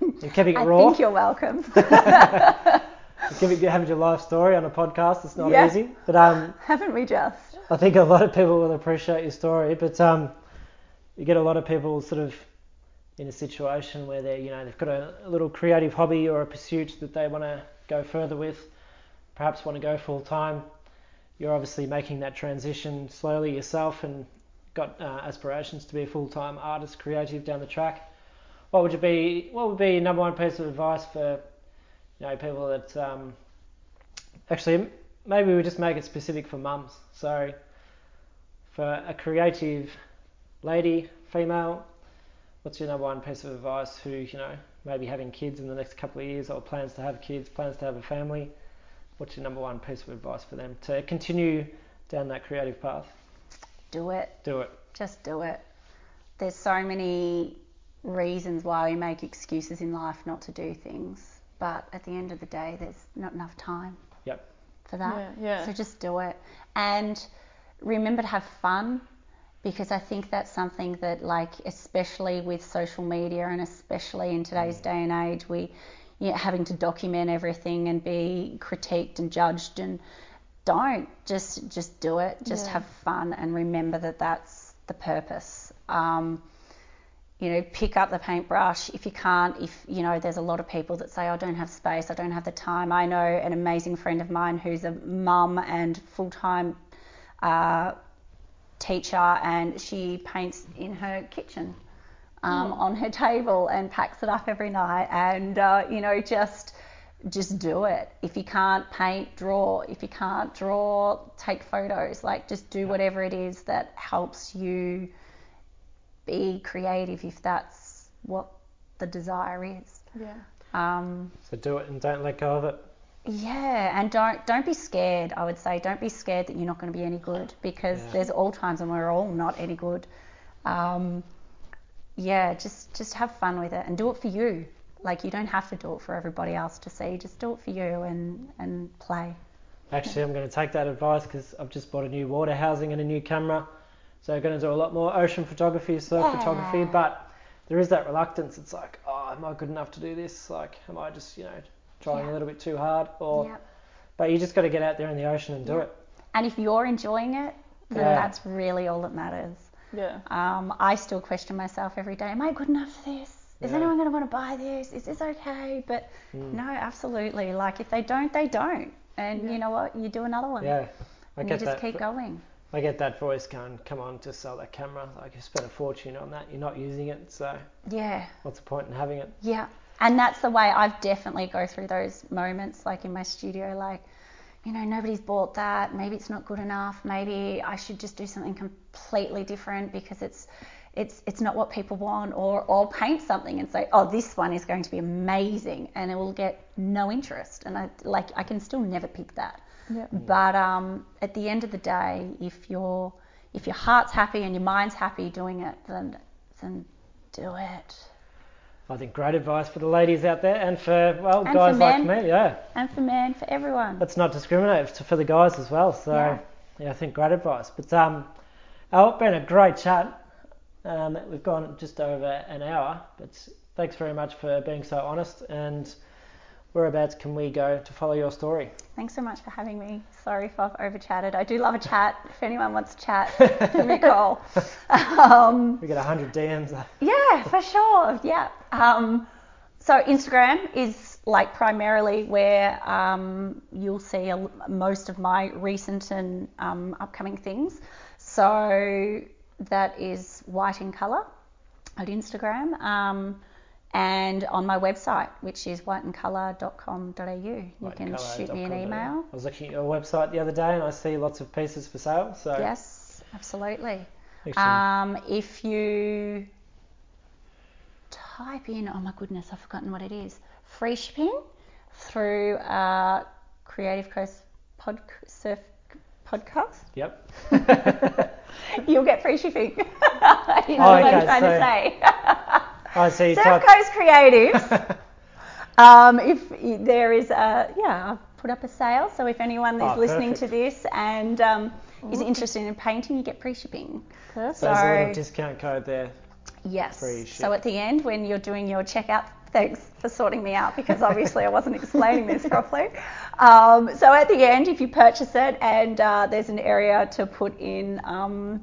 and keeping it I raw. think you're welcome. Giving, having your life story on a podcast, it's not Yeah. easy. But um, Haven't we just? I think a lot of people will appreciate your story. But um, you get a lot of people sort of in a situation where they, you know, they've got a, a little creative hobby or a pursuit that they want to go further with, perhaps want to go full time. You're obviously making that transition slowly yourself and got uh, aspirations to be a full time artist, creative down the track. What would you be? What would be your number one piece of advice for you know people that um, actually maybe we just make it specific for mums. So for a creative lady, female, what's your number one piece of advice who, you know, maybe having kids in the next couple of years or plans to have kids, plans to have a family? What's your number one piece of advice for them to continue down that creative path? Do it. Do it. Just do it. There's so many reasons why we make excuses in life not to do things, but at the end of the day, there's not enough time Yep. for that. Yeah, yeah. So just do it. And remember to have fun because I think that's something that, like, especially with social media and especially in today's day and age, we, you know, having to document everything and be critiqued and judged and don't just just do it. Just Yeah. have fun and remember that that's the purpose. Um, you know, pick up the paintbrush if you can't. If you know, there's a lot of people that say, "I don't have space, I don't have the time." I know an amazing friend of mine who's a mum and full-time uh, teacher, and she paints in her kitchen um, on her table and packs it up every night. And uh, you know, just just do it. If you can't paint, draw. If you can't draw, take photos. Like just do whatever it is that helps you be creative if that's what the desire is. Yeah. Um, So do it and don't let go of it. yeah, and don't don't be scared. I would say don't be scared that you're not going to be any good because Yeah. there's all times when we're all not any good. Um, yeah, just just have fun with it and do it for you. Like you don't have to do it for everybody else to see. Just do it for you and and play. Actually, I'm going to take that advice because I've just bought a new water housing and a new camera. So I'm going to do a lot more ocean photography, surf Yeah. photography. But there is that reluctance. It's like, oh, am I good enough to do this? Like, am I just, you know, trying Yeah. a little bit too hard? Or, Yep. but you just got to get out there in the ocean and do Yeah. it. And if you're enjoying it, then Yeah. that's really all that matters. Yeah. Um, I still question myself every day. Am I good enough for this? Is Yeah. anyone going to want to buy this? Is this okay? But Mm. no, absolutely. Like if they don't, they don't. And Yeah. you know what? You do another one. Yeah, I and get you just that. keep going. I get that voice going. Come on, just sell that camera. Like you spent a fortune on that. You're not using it, so Yeah. what's the point in having it? Yeah. And that's the way I've definitely go through those moments, like in my studio, like, you know, nobody's bought that. Maybe it's not good enough. Maybe I should just do something completely different because it's it's it's not what people want or or paint something and say, oh, this one is going to be amazing and it will get no interest. And I like I can still never pick that. Yeah. But um, at the end of the day, if your if your heart's happy and your mind's happy doing it, then then do it. I think great advice for the ladies out there and for well And guys for like me. Yeah, And for men, for everyone. let's not discriminate f- for the guys as well. So Yeah. yeah, I think great advice. But um, Al, been a great chat. Um, we've gone just over an hour, but thanks very much for being so honest. And whereabouts can we go to follow your story? Thanks so much for having me. Sorry if I've over chatted. I do love a chat. If anyone wants to chat, give me a call. Um, We get 100 DMs. yeah, for sure. Yeah. Um, so Instagram is like primarily where um, you'll see a, most of my recent and um, upcoming things. So that is White and Colour at Instagram. And on my website, which is whiteandcolour.com.au. You can shoot me an email. I was looking at your website the other day and I see lots of pieces for sale. So Yes, absolutely. Um, if you type in, oh my goodness, I've forgotten what it is, free shipping through uh, Creative Coast pod, Surf podcast, yep. you'll get free shipping. you know Oh, what I'm trying so- to say. I see. Surf Type, Coast Creatives. um, if there is a, yeah, I've put up a sale. So if anyone is Oh, listening to this and um, is interested in painting, you get free shipping. Perfect. there's a little so- discount code there. Yes. So at the end, when you're doing your checkout, thanks for sorting me out because obviously I wasn't explaining this properly. Um, so at the end, if you purchase it and uh, there's an area to put in um,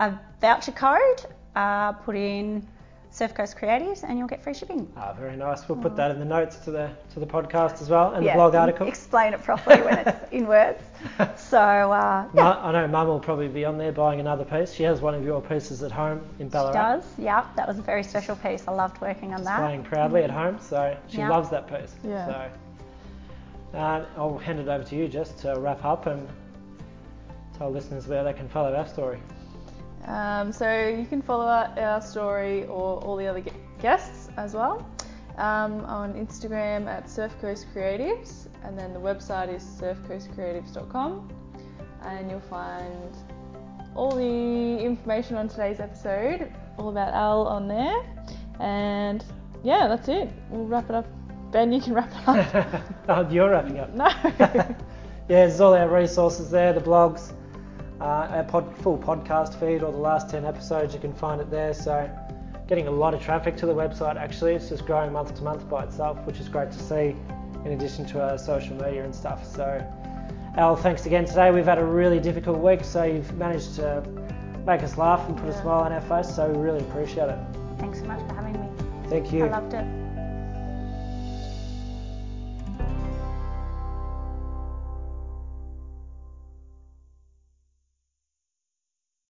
a voucher code, uh, put in Surf Coast Creatives and you'll get free shipping. Ah, very nice. We'll put that in the notes to the to the podcast as well and Yeah, the blog article. Explain it properly when it's in words. So uh, Mu- I know Mum will probably be on there buying another piece. She has one of your pieces at home in Ballarat. she does. Yeah, that was a very special piece. I loved working on that. Playing proudly at home, so she Yeah. loves that piece. Yeah. So uh, I'll hand it over to you just to wrap up and tell listeners where they can follow our story. Um, so you can follow our, our story or all the other guests as well um, on Instagram at Surf Coast Creatives, and then the website is surfcoastcreatives.com, and you'll find all the information on today's episode, all about Al on there, and yeah, that's it. We'll wrap it up. Ben, you can wrap it up. oh, you're wrapping up. no. yeah, there's all our resources there, the blogs, uh, our pod, full podcast feed, or the last 10 episodes, you can find it there. So, getting a lot of traffic to the website actually. It's just growing month to month by itself, which is great to see, in addition to our social media and stuff. So, Al, thanks again today. We've had a really difficult week, so you've managed to make us laugh and put a smile on our face, so we really appreciate it. Thanks so much for having me. Thank you. I loved it.